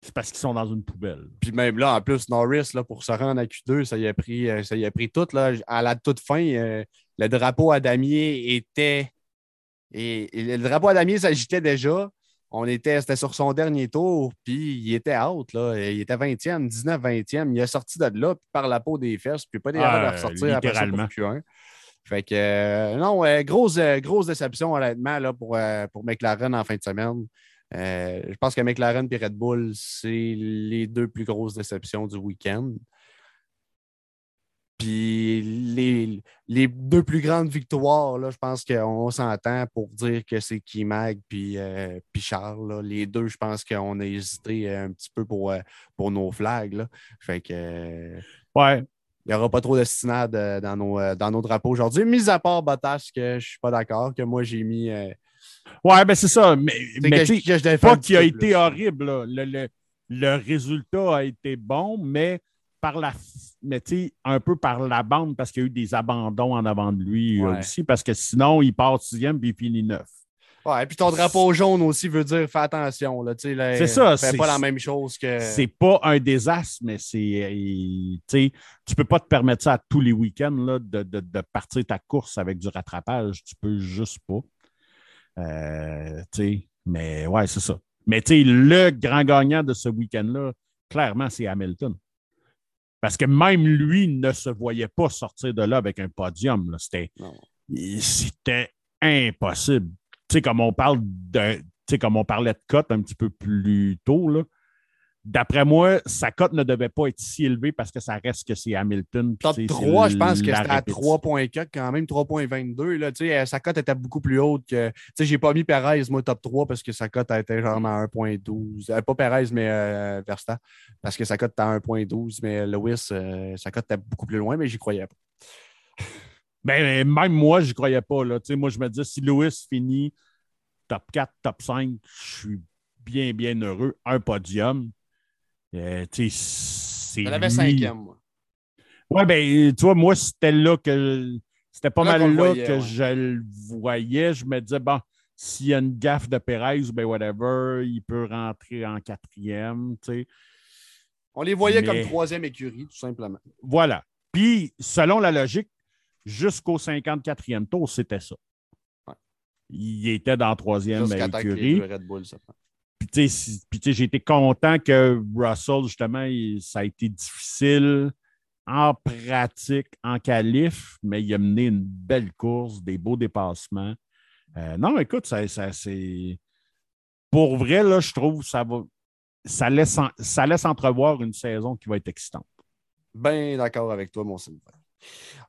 S2: c'est parce qu'ils sont dans une poubelle.
S3: Puis même là, en plus, Norris, là, pour se rendre à Q2, ça y a pris, euh, ça y a pris tout. Là. À la toute fin, euh, le drapeau à damier était. Et, le drapeau à damier s'agitait déjà. On était, c'était sur son dernier tour, puis il était out, là. Il était 20e, 19-20e. Il a sorti de là, puis par la peau des fesses, puis pas des ah, de ressortir après ça pour Q1. Fait que, euh, non, grosse, grosse déception, honnêtement, là, pour, pour McLaren en fin de semaine. Euh, je pense que McLaren et Red Bull, c'est les deux plus grosses déceptions du week-end. Puis les, les, deux plus grandes victoires, là, je pense qu'on s'entend pour dire que c'est Kimag puis, euh, puis Charles. Les deux, je pense qu'on a hésité un petit peu pour, euh, pour nos flags. Fait que.
S2: ouais.
S3: Il n'y aura pas trop de stinade dans nos, dans nos drapeaux aujourd'hui, mis à part Bottas, que je ne suis pas d'accord, que moi j'ai mis
S2: Ouais, ben c'est ça. Mais, mais pas qu'il a été horrible. Le, le, résultat a été bon, mais par la mais un peu par la bande parce qu'il y a eu des abandons en avant de lui aussi, parce que sinon, il part sixième puis il finit neuf.
S3: Ouais, et puis ton drapeau jaune aussi veut dire fais attention.
S2: C'est ça.
S3: C'est pas la même chose que.
S2: C'est pas un désastre, mais c'est. Tu peux pas te permettre ça à tous les week-ends de, de, de, partir ta course avec du rattrapage. Tu peux juste pas. Euh, mais ouais, c'est ça. Mais le grand gagnant de ce week-end-là, clairement, c'est Hamilton. Parce que même lui ne se voyait pas sortir de là avec un podium. C'était, c'était impossible. comme on parle comme on parlait de cote un petit peu plus tôt, là, D'après moi, sa cote ne devait pas être si élevée parce que ça reste que c'est Hamilton.
S3: Top 3, je pense que c'était à 3.4 quand même, 3.22. Sa cote était beaucoup plus haute que. Je n'ai pas mis Perez, moi, top 3 parce que sa cote était genre à 1.12. Euh, pas Perez, mais euh, Verstappen, parce que sa cote était à 1.12. Mais Lewis, euh, sa cote était beaucoup plus loin, mais j'y croyais pas.
S2: Ben, même moi, j'y croyais pas. Là. Moi, je me disais, si Lewis finit top 4, top 5, je suis bien, bien heureux. Un podium euh, c'est.
S3: Elle avait cinquième, moi.
S2: Ouais, ben, tu vois, moi, c'était là que. C'était pas mal là que je le voyais. Je me disais, bon, s'il y a une gaffe de Perez, ben, whatever, il peut rentrer en quatrième, tu sais.
S3: On les voyait comme troisième écurie, tout simplement.
S2: Voilà. Puis, selon la logique, jusqu'au 54e tour, c'était ça. Il était dans la troisième écurie. Ça puis, tu sais, j'ai été content que Russell, justement, ça a été difficile en pratique, en qualif, mais il a mené une belle course, des beaux dépassements. Euh, non, écoute, ça, c'est. Pour vrai, là, je trouve ça va. Ça laisse, ça laisse entrevoir une saison qui va être excitante.
S3: Bien d'accord avec toi, mon Sylvain.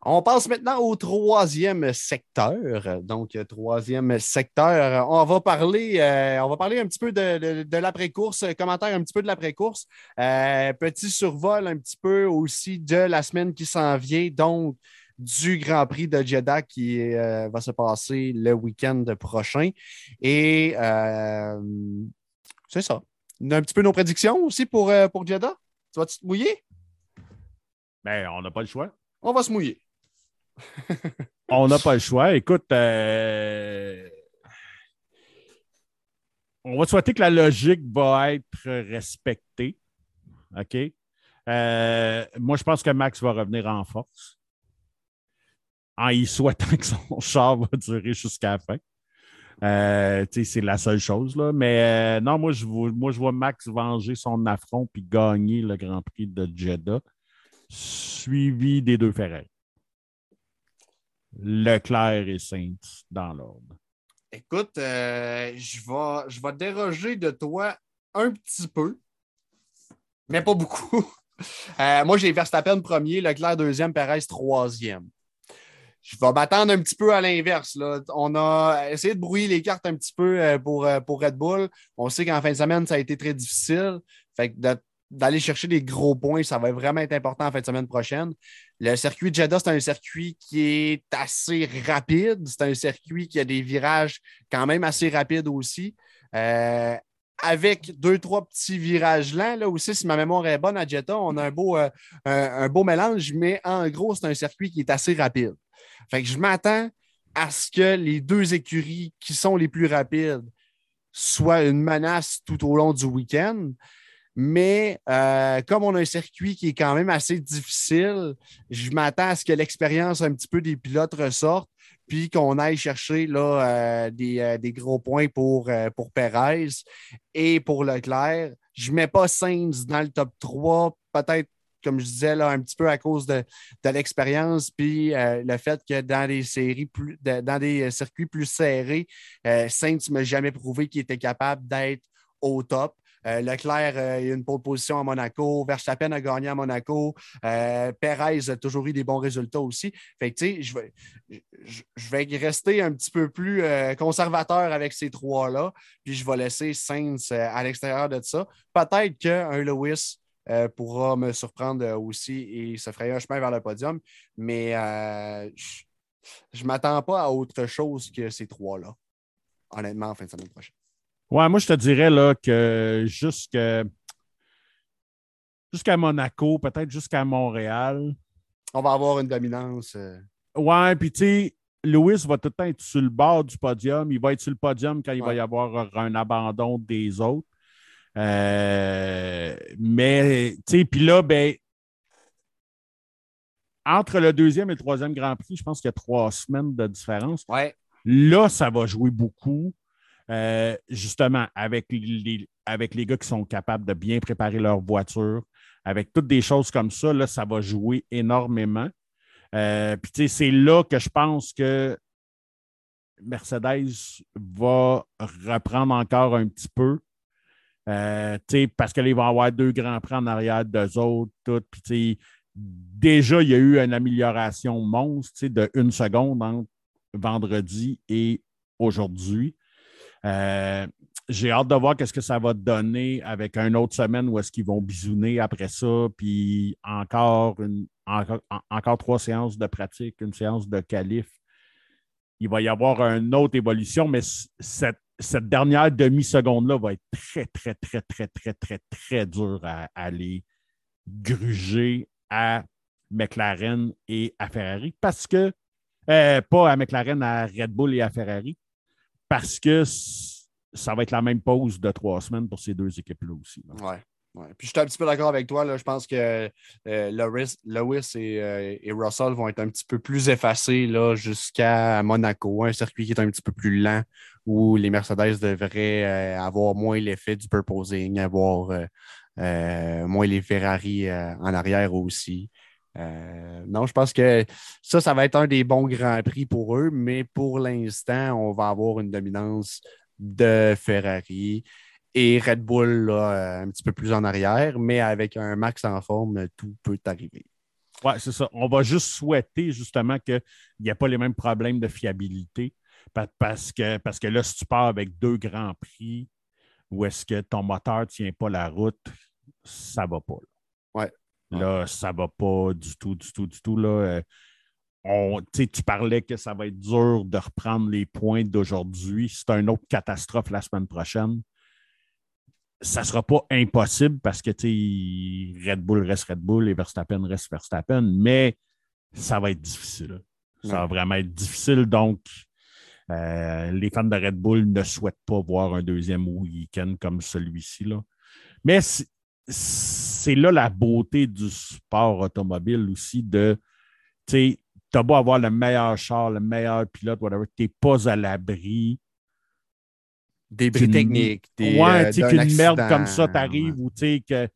S3: On passe maintenant au troisième secteur. Donc, troisième secteur, on va parler, euh, un petit peu de, l'après-course, commentaire un petit peu de l'après-course. Euh, petit survol un petit peu aussi de la semaine qui s'en vient, donc du Grand Prix de Jeddah qui euh, va se passer le week-end prochain. Et c'est ça. Un petit peu nos prédictions aussi pour, pour Jeddah. Tu vas-tu te mouiller?
S2: Bien, on n'a pas le choix
S3: on va se mouiller.
S2: on n'a pas le choix. Écoute, euh, on va souhaiter que la logique va être respectée. OK? Euh, moi, je pense que Max va revenir en force. En y souhaitant que son char va durer jusqu'à la fin. Euh, c'est la seule chose. Mais non, moi je, vois, moi, je vois Max venger son affront puis gagner le Grand Prix de Jeddah suivi des deux Ferrari. Leclerc et Saints dans l'ordre.
S3: Écoute, euh, je, vais, je déroger de toi un petit peu, mais pas beaucoup. Euh, moi, j'ai Verstappen premier, Leclerc deuxième, Perez troisième. Je vais m'attendre un petit peu à l'inverse. On a essayé de brouiller les cartes un petit peu euh, pour, pour Red Bull. On sait qu'en fin de semaine, ça a été très difficile. Fait que d'aller chercher des gros points, ça va vraiment être important en fin de semaine prochaine. Le circuit de Jeddah, c'est un circuit qui est assez rapide. C'est un circuit qui a des virages quand même assez rapides aussi. Euh, avec deux, trois petits virages lents. Là aussi, si ma mémoire est bonne à Jetta, on a un beau, euh, un, beau mélange, mais en gros, c'est un circuit qui est assez rapide. Fait que je m'attends à ce que les deux écuries qui sont les plus rapides soient une menace tout au long du week-end. Mais euh, comme on a un circuit qui est quand même assez difficile, je m'attends à ce que l'expérience un petit peu des pilotes ressorte, puis qu'on aille chercher là, euh, euh, des, gros points pour, pour Perez et pour Leclerc. Je ne mets pas Sainz dans le top 3, peut-être comme je disais, là, un petit peu à cause de, l'expérience, puis le fait que dans des séries plus, dans des circuits plus serrés, Sainz ne m'a jamais prouvé qu'il était capable d'être au top. Euh, Leclerc euh, a eu une pole position à Monaco. Verstappen a gagné à Monaco. Euh, Perez a toujours eu des bons résultats aussi. Fait que, je vais, je, vais rester un petit peu plus conservateur avec ces trois-là. Puis je vais laisser Sainz à l'extérieur de ça. Peut-être qu'un Lewis pourra me surprendre aussi et se ferait un chemin vers le podium. Mais je ne m'attends pas à autre chose que ces trois-là, honnêtement, en fin de semaine prochaine.
S2: Ouais, moi, je te dirais là, que jusqu'à Monaco, peut-être jusqu'à Montréal.
S3: On va avoir une dominance. Euh.
S2: Ouais, puis tu sais, Lewis va tout le temps être sur le bord du podium. Il va être sur le podium quand il va y avoir un abandon des autres. Euh, mais, tu sais, puis là, ben, entre le deuxième et le troisième Grand Prix, je pense qu'il y a trois semaines de différence.
S3: Ouais.
S2: Là, ça va jouer beaucoup. Euh, justement, avec les, avec les gars qui sont capables de bien préparer leur voiture, avec toutes des choses comme ça, là, ça va jouer énormément. Euh, puis, c'est là que je pense que Mercedes va reprendre encore un petit peu. Euh, parce qu'ils vont avoir deux grands prix en arrière d'eux autres. Tout, déjà, il y a eu une amélioration monstre de une seconde entre vendredi et aujourd'hui. Euh, j'ai hâte de voir qu'est-ce que ça va donner avec une autre semaine où est-ce qu'ils vont bisouner après ça, puis encore, une, encore, trois séances de pratique, une séance de qualif. Il va y avoir une autre évolution, mais cette, dernière demi-seconde-là va être très, très, très, très, très, très, très dure à, aller gruger à McLaren et à Ferrari parce que, euh, pas à McLaren, à Red Bull et à Ferrari, parce que ça va être la même pause de trois semaines pour ces deux équipes-là aussi.
S3: Oui. Ouais. Puis je suis un petit peu d'accord avec toi. Là. Je pense que euh, Lewis, euh, et, Russell vont être un petit peu plus effacés jusqu'à Monaco, un circuit qui est un petit peu plus lent où les Mercedes devraient euh, avoir moins l'effet du purposing, avoir moins les Ferrari en arrière aussi. Euh, non, je pense que ça, ça va être un des bons grands prix pour eux, mais pour l'instant, on va avoir une dominance de Ferrari et Red Bull euh, un petit peu plus en arrière, mais avec un max en forme, tout peut arriver.
S2: Oui, c'est ça. On va juste souhaiter justement qu'il n'y ait pas les mêmes problèmes de fiabilité parce que, parce que là, si tu pars avec deux grands prix ou est-ce que ton moteur ne tient pas la route, ça ne va pas. Là, ça ne va pas du tout, du tout, du tout. Là. Euh, tu parlais que ça va être dur de reprendre les points d'aujourd'hui. C'est une autre catastrophe la semaine prochaine. Ça ne sera pas impossible parce que Red Bull reste Red Bull et Verstappen reste Verstappen, mais ça va être difficile. Ça va vraiment être difficile. Donc, euh, les fans de Red Bull ne souhaitent pas voir un deuxième week-end comme celui-ci. Mais c'est là la beauté du sport automobile aussi de, tu sais, as beau avoir le meilleur char, le meilleur pilote, whatever, tu n'es pas à l'abri.
S3: Des bris techniques.
S2: Des, ouais, euh, tu sais, qu'une merde comme ça t'arrive ou tu sais que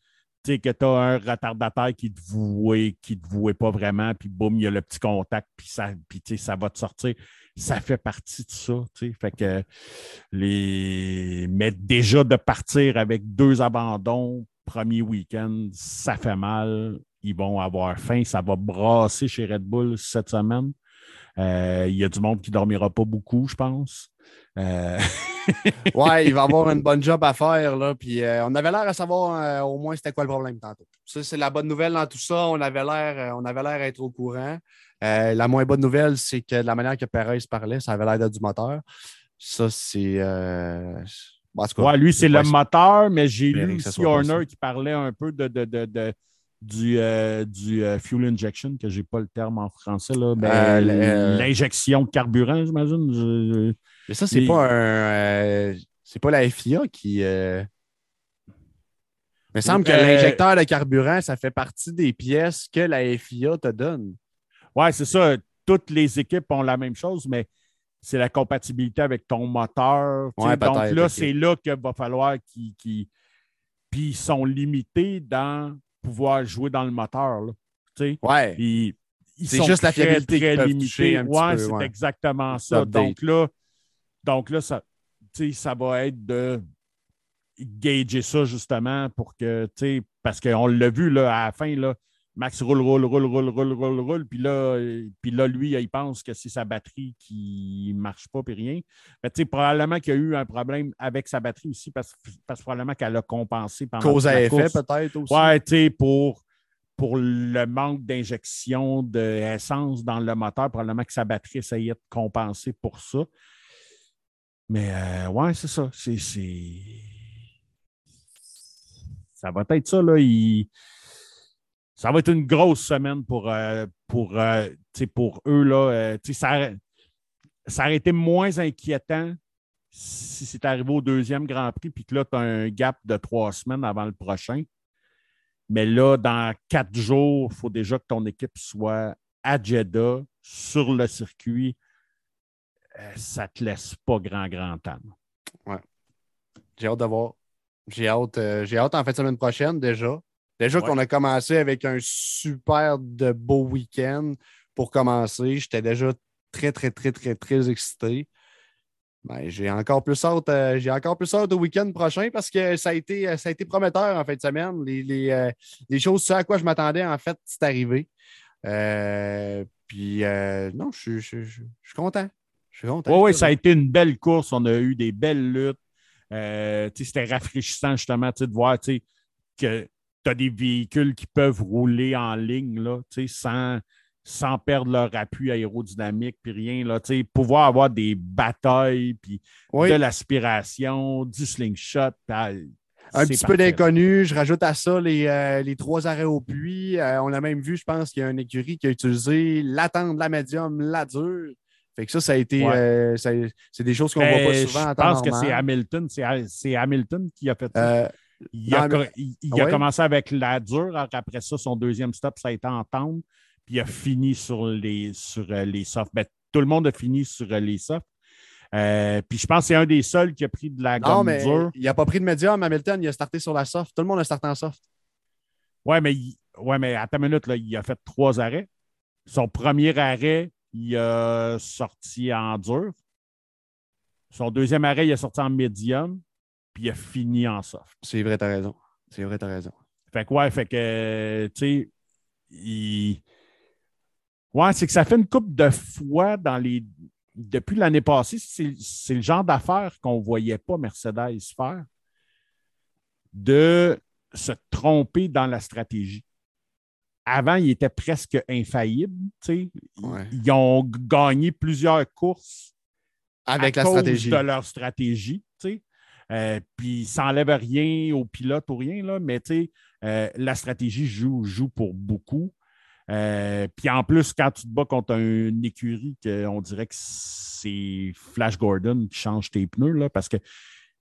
S2: que tu as un retardateur qui te vouait, qui te vouait pas vraiment, puis boum, il y a le petit contact, puis ça, puis, ça va te sortir. Ça fait partie de ça. Fait que les. Mais déjà de partir avec deux abandons, premier week-end, ça fait mal. Ils vont avoir faim. Ça va brasser chez Red Bull cette semaine. Euh, il y a du monde qui ne dormira pas beaucoup, je pense. Euh...
S3: ouais, il va avoir une bonne job à faire. Là, puis, euh, on avait l'air à savoir euh, au moins c'était quoi le problème tantôt. Ça, c'est la bonne nouvelle dans tout ça. On avait l'air, on d'être au courant. la moins bonne nouvelle, c'est que la manière que Perez parlait, ça avait l'air d'être du moteur. Ça, c'est
S2: ouais, lui, c'est le moteur, mais j'ai lu aussi Horner qui parlait un peu de, de, de, du, euh, du euh, fuel injection, que je n'ai pas le terme en français. Ben, euh, l'injection de carburant, j'imagine.
S3: Mais ça, c'est pas un. c'est pas la FIA qui. Il me semble que l'injecteur de carburant, ça fait partie des pièces que la FIA te donne.
S2: Oui, c'est ça. Toutes les équipes ont la même chose, mais c'est la compatibilité avec ton moteur. donc là, c'est là qu'il va falloir qu'ils. Puis ils sont limités dans pouvoir jouer dans le moteur.
S3: Là, ouais.
S2: Ils, c'est juste la fiabilité très limités. Ouais, c'est exactement ça. Donc là, donc là, ça, ça va être de gager ça justement pour que, parce qu'on l'a vu là, à la fin, là, Max roule, roule, roule, roule, roule, roule, roule. Puis là, puis là, lui, il pense que c'est sa batterie qui ne marche pas, puis rien. Mais tu sais, probablement qu'il y a eu un problème avec sa batterie aussi, parce, parce probablement qu'elle a compensé pendant
S3: Cause à effet, peut-être aussi.
S2: Ouais, tu sais, pour, pour le manque d'injection d'essence dans le moteur, probablement que sa batterie essayait de compenser pour ça. Mais euh, ouais, c'est ça. C'est. Ça va être ça, là. Il ça va être une grosse semaine pour, euh, pour, euh, pour eux. Là, euh, ça, ça aurait été moins inquiétant si c'est arrivé au deuxième Grand Prix, puis que là, tu as un gap de trois semaines avant le prochain. Mais là, dans quatre jours, il faut déjà que ton équipe soit à Jeddah, sur le circuit. ça ne te laisse pas grand, grand temps.
S3: Ouais. J'ai hâte de voir. J'ai hâte, j'ai hâte en fait semaine prochaine déjà. Déjà qu'on a commencé avec un super de beau week-end pour commencer. J'étais déjà très, très, très, très, très excité. Ben, j'ai encore plus hâte, euh, j'ai encore plus hâte au week-end prochain parce que ça a été, ça a été prometteur en fin de semaine. Les, les, euh, choses, ce à quoi je m'attendais, en fait, c'est arrivé. Euh, puis non, je, suis content. Je suis content.
S2: Oui, oui, ça a été une belle course. On a eu des belles luttes. C'était rafraîchissant justement de voir que tu as des véhicules qui peuvent rouler en ligne là, sans, sans perdre leur appui aérodynamique, puis rien. Là, pouvoir avoir des batailles, puis de l'aspiration, du slingshot.
S3: Un petit peu d'inconnu. Je rajoute à ça les, euh, les trois arrêts au puits. Euh, on a même vu, je pense, qu'il y a une écurie qui a utilisé l'attente, la médium, la dure. Fait que ça, ça a été. Euh, c'est des choses qu'on ne voit pas ben, souvent
S2: en temps Je pense que c'est Hamilton. C'est Hamilton qui a fait ça. Il, a, commencé avec la dure. Après ça, son deuxième stop, ça a été entendre. Puis il a fini sur les, sur euh, les softs. Ben, tout le monde a fini sur euh, les softs. Euh, puis je pense que c'est un des seuls qui a pris de la gomme mais dure.
S3: Il n'a pas pris de médium. Hamilton, il a starté sur la soft. Tout le monde a starté en soft.
S2: Oui, mais, ouais, mais à ta minute, là, il a fait trois arrêts. Son premier arrêt, il a sorti en dur. Son deuxième arrêt, il a sorti en médium puis il a fini en soft.
S3: C'est vrai, t'as raison. C'est vrai, t'as raison.
S2: Fait que, ouais, fait que, tu sais, il... Ouais, c'est que ça fait une coupe de fois dans les. Depuis l'année passée, c'est le genre d'affaires qu'on ne voyait pas Mercedes faire de se tromper dans la stratégie. Avant, ils étaient presque infaillibles. sais. Ils ont gagné plusieurs courses
S3: avec
S2: à
S3: la stratégie.
S2: de leur stratégie. sais. Euh, puis ça n'enlève rien au pilote ou rien, là, mais euh, la stratégie joue, joue pour beaucoup. Euh, puis en plus, quand tu te bats contre une écurie, on dirait que c'est Flash Gordon qui change tes pneus, là, parce que,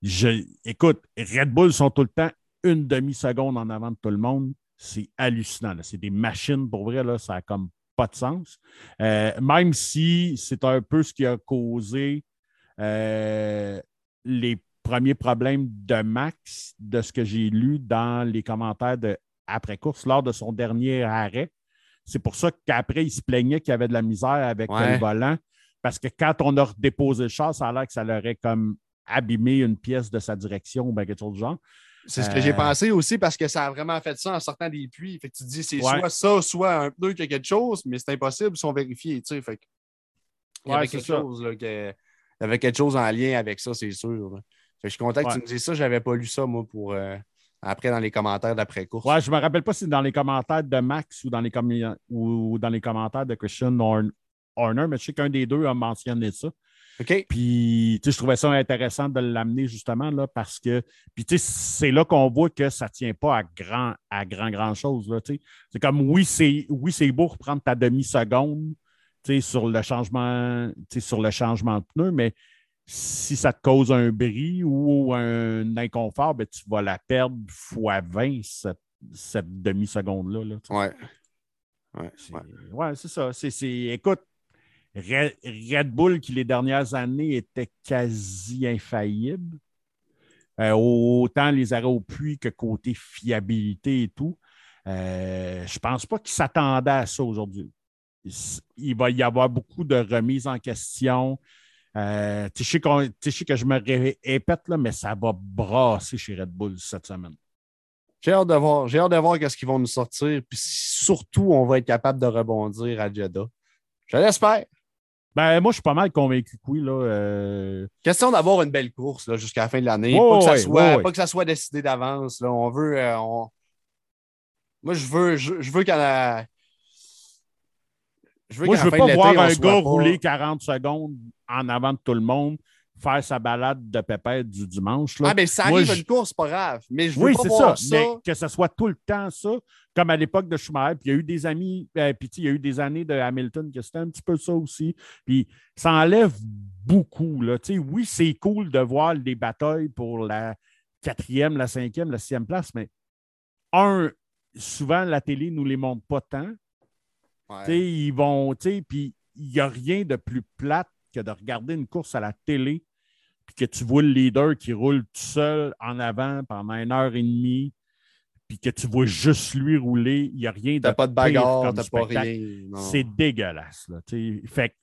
S2: je, écoute, Red Bull sont tout le temps une demi-seconde en avant de tout le monde. C'est hallucinant. C'est des machines, pour vrai, là, ça n'a comme pas de sens. même si c'est un peu ce qui a causé les premier problème de Max, de ce que j'ai lu dans les commentaires de après-course lors de son dernier arrêt. C'est pour ça qu'après, il se plaignait qu'il y avait de la misère avec le volant. Parce que quand on a déposé le char, ça a l'air que ça l'aurait comme abîmé une pièce de sa direction ou quelque chose du genre.
S3: C'est ce que j'ai euh, pensé aussi parce que ça a vraiment fait ça en sortant des puits. Fait que tu te dis c'est soit ça, soit un pneu qui a quelque chose, mais c'est impossible, ils sont vérifiés. Fait il y avait quelque chose il y avait quelque chose en lien avec ça, c'est sûr je suis content que tu me dises ça. Je n'avais pas lu ça, moi, pour euh, après dans les commentaires d'après-course.
S2: Ouais, je me rappelle pas si c'est dans les commentaires de Max ou dans les, ou dans les commentaires de Christian Horner, mais je sais qu'un des deux a mentionné ça.
S3: OK.
S2: Puis, tu sais, je trouvais ça intéressant de l'amener justement là parce que, puis, tu sais, c'est là qu'on voit que ça ne tient pas à grand, à grand, grand chose. Là, tu sais. C'est comme, oui, c'est oui, beau reprendre ta demi-seconde tu sais, sur le changement, tu sais, sur le changement de pneu, mais si ça te cause un bris ou un inconfort, ben, tu vas la perdre fois 20 cette, cette demi-seconde-là. Là,
S3: ouais.
S2: Ouais, c'est ça. Écoute, Red, Bull, qui les dernières années était quasi infaillible, euh, autant les arrêts au puits que côté fiabilité et tout, euh, je ne pense pas qu'ils s'attendaient à ça aujourd'hui. Il va y avoir beaucoup de remises en question. Euh, tu sais, que je me répète, là, mais ça va brasser chez Red Bull cette semaine.
S3: J'ai hâte de voir. J'ai hâte de voir ce qu'ils vont nous sortir. Puis surtout, on va être capable de rebondir à Jeddah. Je l'espère.
S2: Ben, moi, je suis pas mal convaincu que oui. Là, euh.
S3: Question d'avoir une belle course jusqu'à la fin de l'année. pas, que ça soit, pas que ça soit décidé d'avance. On veut. Euh, moi, je veux, je, veux qu'à la.
S2: Je veux moi, je veux pas voir un gars rouler 40 secondes en avant de tout le monde faire sa balade de pépette du dimanche. Là.
S3: Ah, mais ça arrive une course, pas grave. Mais je veux
S2: oui,
S3: c'est
S2: ça,
S3: ça.
S2: Mais que ce soit tout le temps ça, comme à l'époque de Schumacher. Puis il y a eu des amis, euh, puis il y a eu des années de Hamilton que c'était un petit peu ça aussi. Puis ça enlève beaucoup. Là. Oui, c'est cool de voir des batailles pour la quatrième, la cinquième, la sixième place, mais un, souvent la télé ne nous les montre pas tant. Ils vont, puis il n'y a rien de plus plate que de regarder une course à la télé, puis que tu vois le leader qui roule tout seul en avant pendant une heure et demie, puis que tu vois juste lui rouler, il n'y a rien de.
S3: pas de bagarre, t'as pas rien.
S2: C'est dégueulasse. Là, fait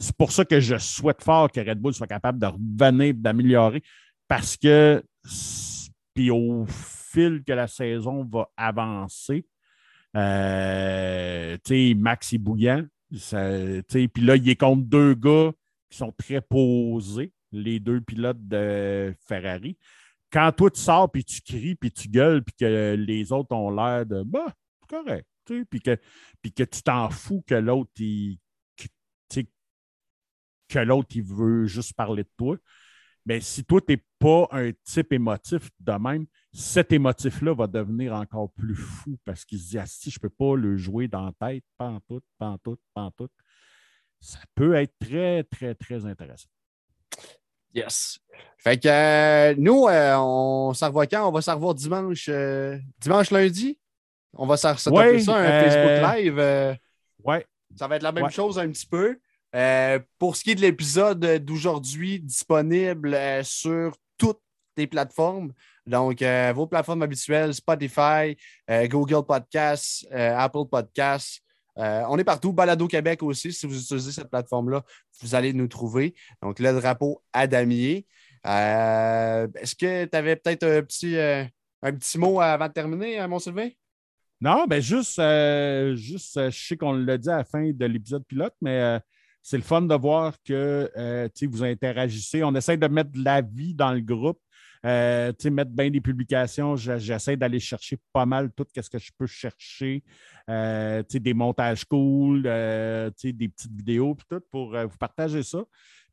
S2: c'est pour ça que je souhaite fort que Red Bull soit capable de revenir, d'améliorer, parce que, puis au fil que la saison va avancer, euh, Max est bouillant, puis là, il est contre deux gars qui sont très posés, les deux pilotes de Ferrari. Quand toi, tu sors, puis tu cries, puis tu gueules, puis que les autres ont l'air de bah, correct. Puis que, puis que tu t'en fous que l'autre, il, que l'autre, il veut juste parler de toi. Mais si toi, tu n'es pas un type émotif de même, cet émotif-là va devenir encore plus fou parce qu'il se dit ah, si je ne peux pas le jouer dans la tête, pas en tout, pas en tout, pas en tout. Ça peut être très, très, très intéressant.
S3: Yes. Fait que euh, nous, euh, on s'en revoit quand? On va s'en revoir dimanche, euh, dimanche, lundi? On va s'en ça un Facebook Live.
S2: ouais.
S3: Ça va être la même chose un petit peu. pour ce qui est de l'épisode d'aujourd'hui, disponible sur toutes les plateformes. Donc, euh, vos plateformes habituelles, Spotify, euh, Google Podcasts, euh, Apple Podcasts. on est partout. Balado Québec aussi, si vous utilisez cette plateforme-là, vous allez nous trouver. Donc, le drapeau à damier. Est-ce que tu avais peut-être un petit, un petit mot avant de terminer, mon Sylvain?
S2: Non, ben juste, juste je sais qu'on l'a dit à la fin de l'épisode pilote, mais c'est le fun de voir que vous interagissez. On essaie de mettre de la vie dans le groupe. Euh, mettre bien des publications, j'essaie d'aller chercher pas mal tout ce que je peux chercher. Euh, des montages cool, euh, des petites vidéos, tout pour vous partager ça.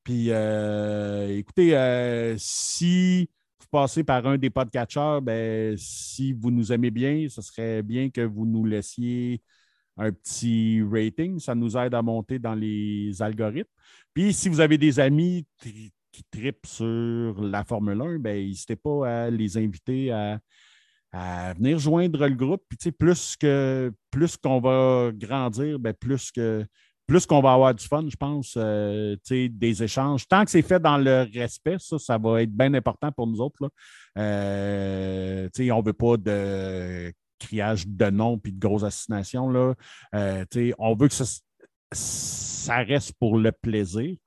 S2: Puis écoutez, si vous passez par un des podcatchers, ben, si vous nous aimez bien, ce serait bien que vous nous laissiez un petit rating. Ça nous aide à monter dans les algorithmes. Puis si vous avez des amis qui tripent sur la Formule 1, ben, n'hésitez pas à les inviter à, venir joindre le groupe. Puis, plus plus qu'on va grandir, ben, plus plus qu'on va avoir du fun, je pense, euh, des échanges. Tant que c'est fait dans le respect, ça, ça va être bien important pour nous autres. Là. Euh, on ne veut pas de criage de noms et de grosses assignations. Là. Euh, on veut que ça, reste pour le plaisir.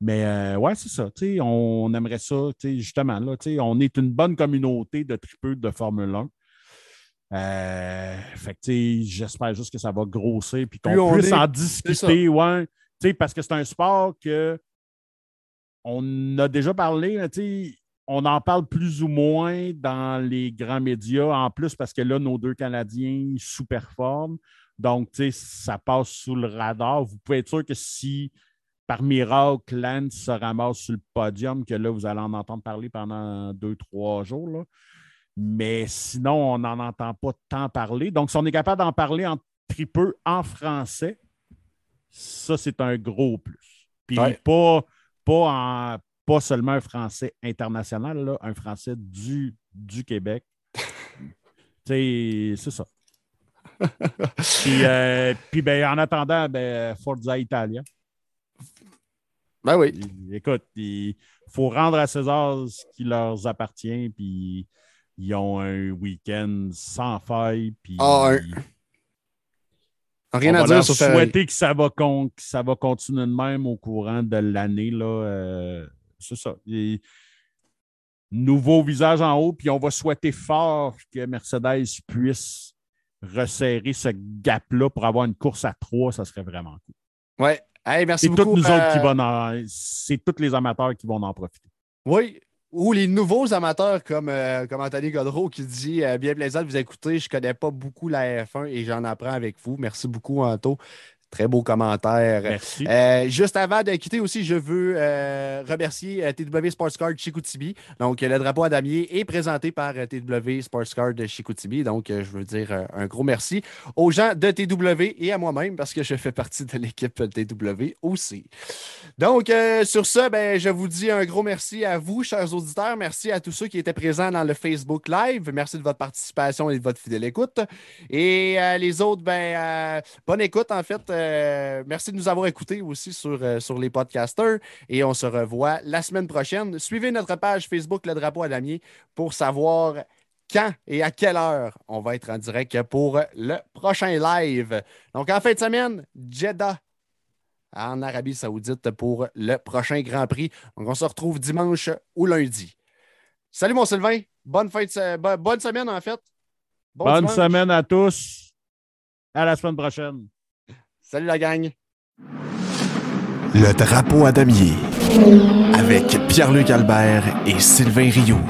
S2: Mais euh, ouais, c'est ça. On aimerait ça, justement. Là, on est une bonne communauté de tripeux de Formule 1. Euh, fait que j'espère juste que ça va grossir et qu'on puisse en discuter. Ouais, parce que c'est un sport que on a déjà parlé. on en parle plus ou moins dans les grands médias, en plus parce que là, nos deux Canadiens sous-performent. Donc, ça passe sous le radar. Vous pouvez être sûr que si par miracle, Lance se ramasse sur le podium, que là, vous allez en entendre parler pendant deux, trois jours. Mais sinon, on n'en entend pas tant parler. Donc, si on est capable d'en parler en tripeux en français, ça, c'est un gros plus. Puis pas, pas, pas seulement un français international, là, un français du, du Québec. c'est ça. puis, euh, puis ben, en attendant, ben, Forza Italia.
S3: Ben oui.
S2: écoute, il faut rendre à César ce qui leur appartient, puis ils ont un week-end sans faille. Puis
S3: ah, Rien
S2: on
S3: à
S2: va
S3: dire
S2: sur souhaiter que ça, va que ça va continuer de même au courant de l'année. Euh, c'est ça. nouveau visage en haut, puis on va souhaiter fort que Mercedes puisse resserrer ce gap-là pour avoir une course à trois, ça serait vraiment cool.
S3: Merci beaucoup.
S2: nous autres qui euh, vont C'est tous les amateurs qui vont en profiter.
S3: Oui, ou les nouveaux amateurs comme, euh, comme Anthony Godreau qui dit euh, Bien plaisant de vous écouter. Je ne connais pas beaucoup la F1 et j'en apprends avec vous. Merci beaucoup, Anto. Très beau commentaire.
S2: Merci.
S3: Euh, juste avant de quitter aussi, je veux euh, remercier euh, TW Sports Card Chicoutimi. Donc, le drapeau à damier est présenté par TW Sports Card Chicoutimi. Donc, je veux dire un gros merci aux gens de TW et à moi-même parce que je fais partie de l'équipe TW aussi. Donc, sur ce, ben, je vous dis un gros merci à vous, chers auditeurs. Merci à tous ceux qui étaient présents dans le Facebook Live. Merci de votre participation et de votre fidèle écoute. Et les autres, ben, bonne écoute en fait. Euh, merci de nous avoir écoutés aussi sur, euh, sur les podcasters et on se revoit la semaine prochaine. Suivez notre page Facebook Le Drapeau à Damier pour savoir quand et à quelle heure on va être en direct pour le prochain live. Donc, en fin de semaine, Jeddah en Arabie Saoudite pour le prochain Grand Prix. Donc, on se retrouve dimanche ou lundi. Salut, mon Sylvain. Bonne, fin bonne semaine, en fait.
S2: bonne semaine à tous. À la semaine prochaine.
S3: Salut la gang.
S4: Le drapeau à damier avec Pierre-Luc Albert et Sylvain Rioux.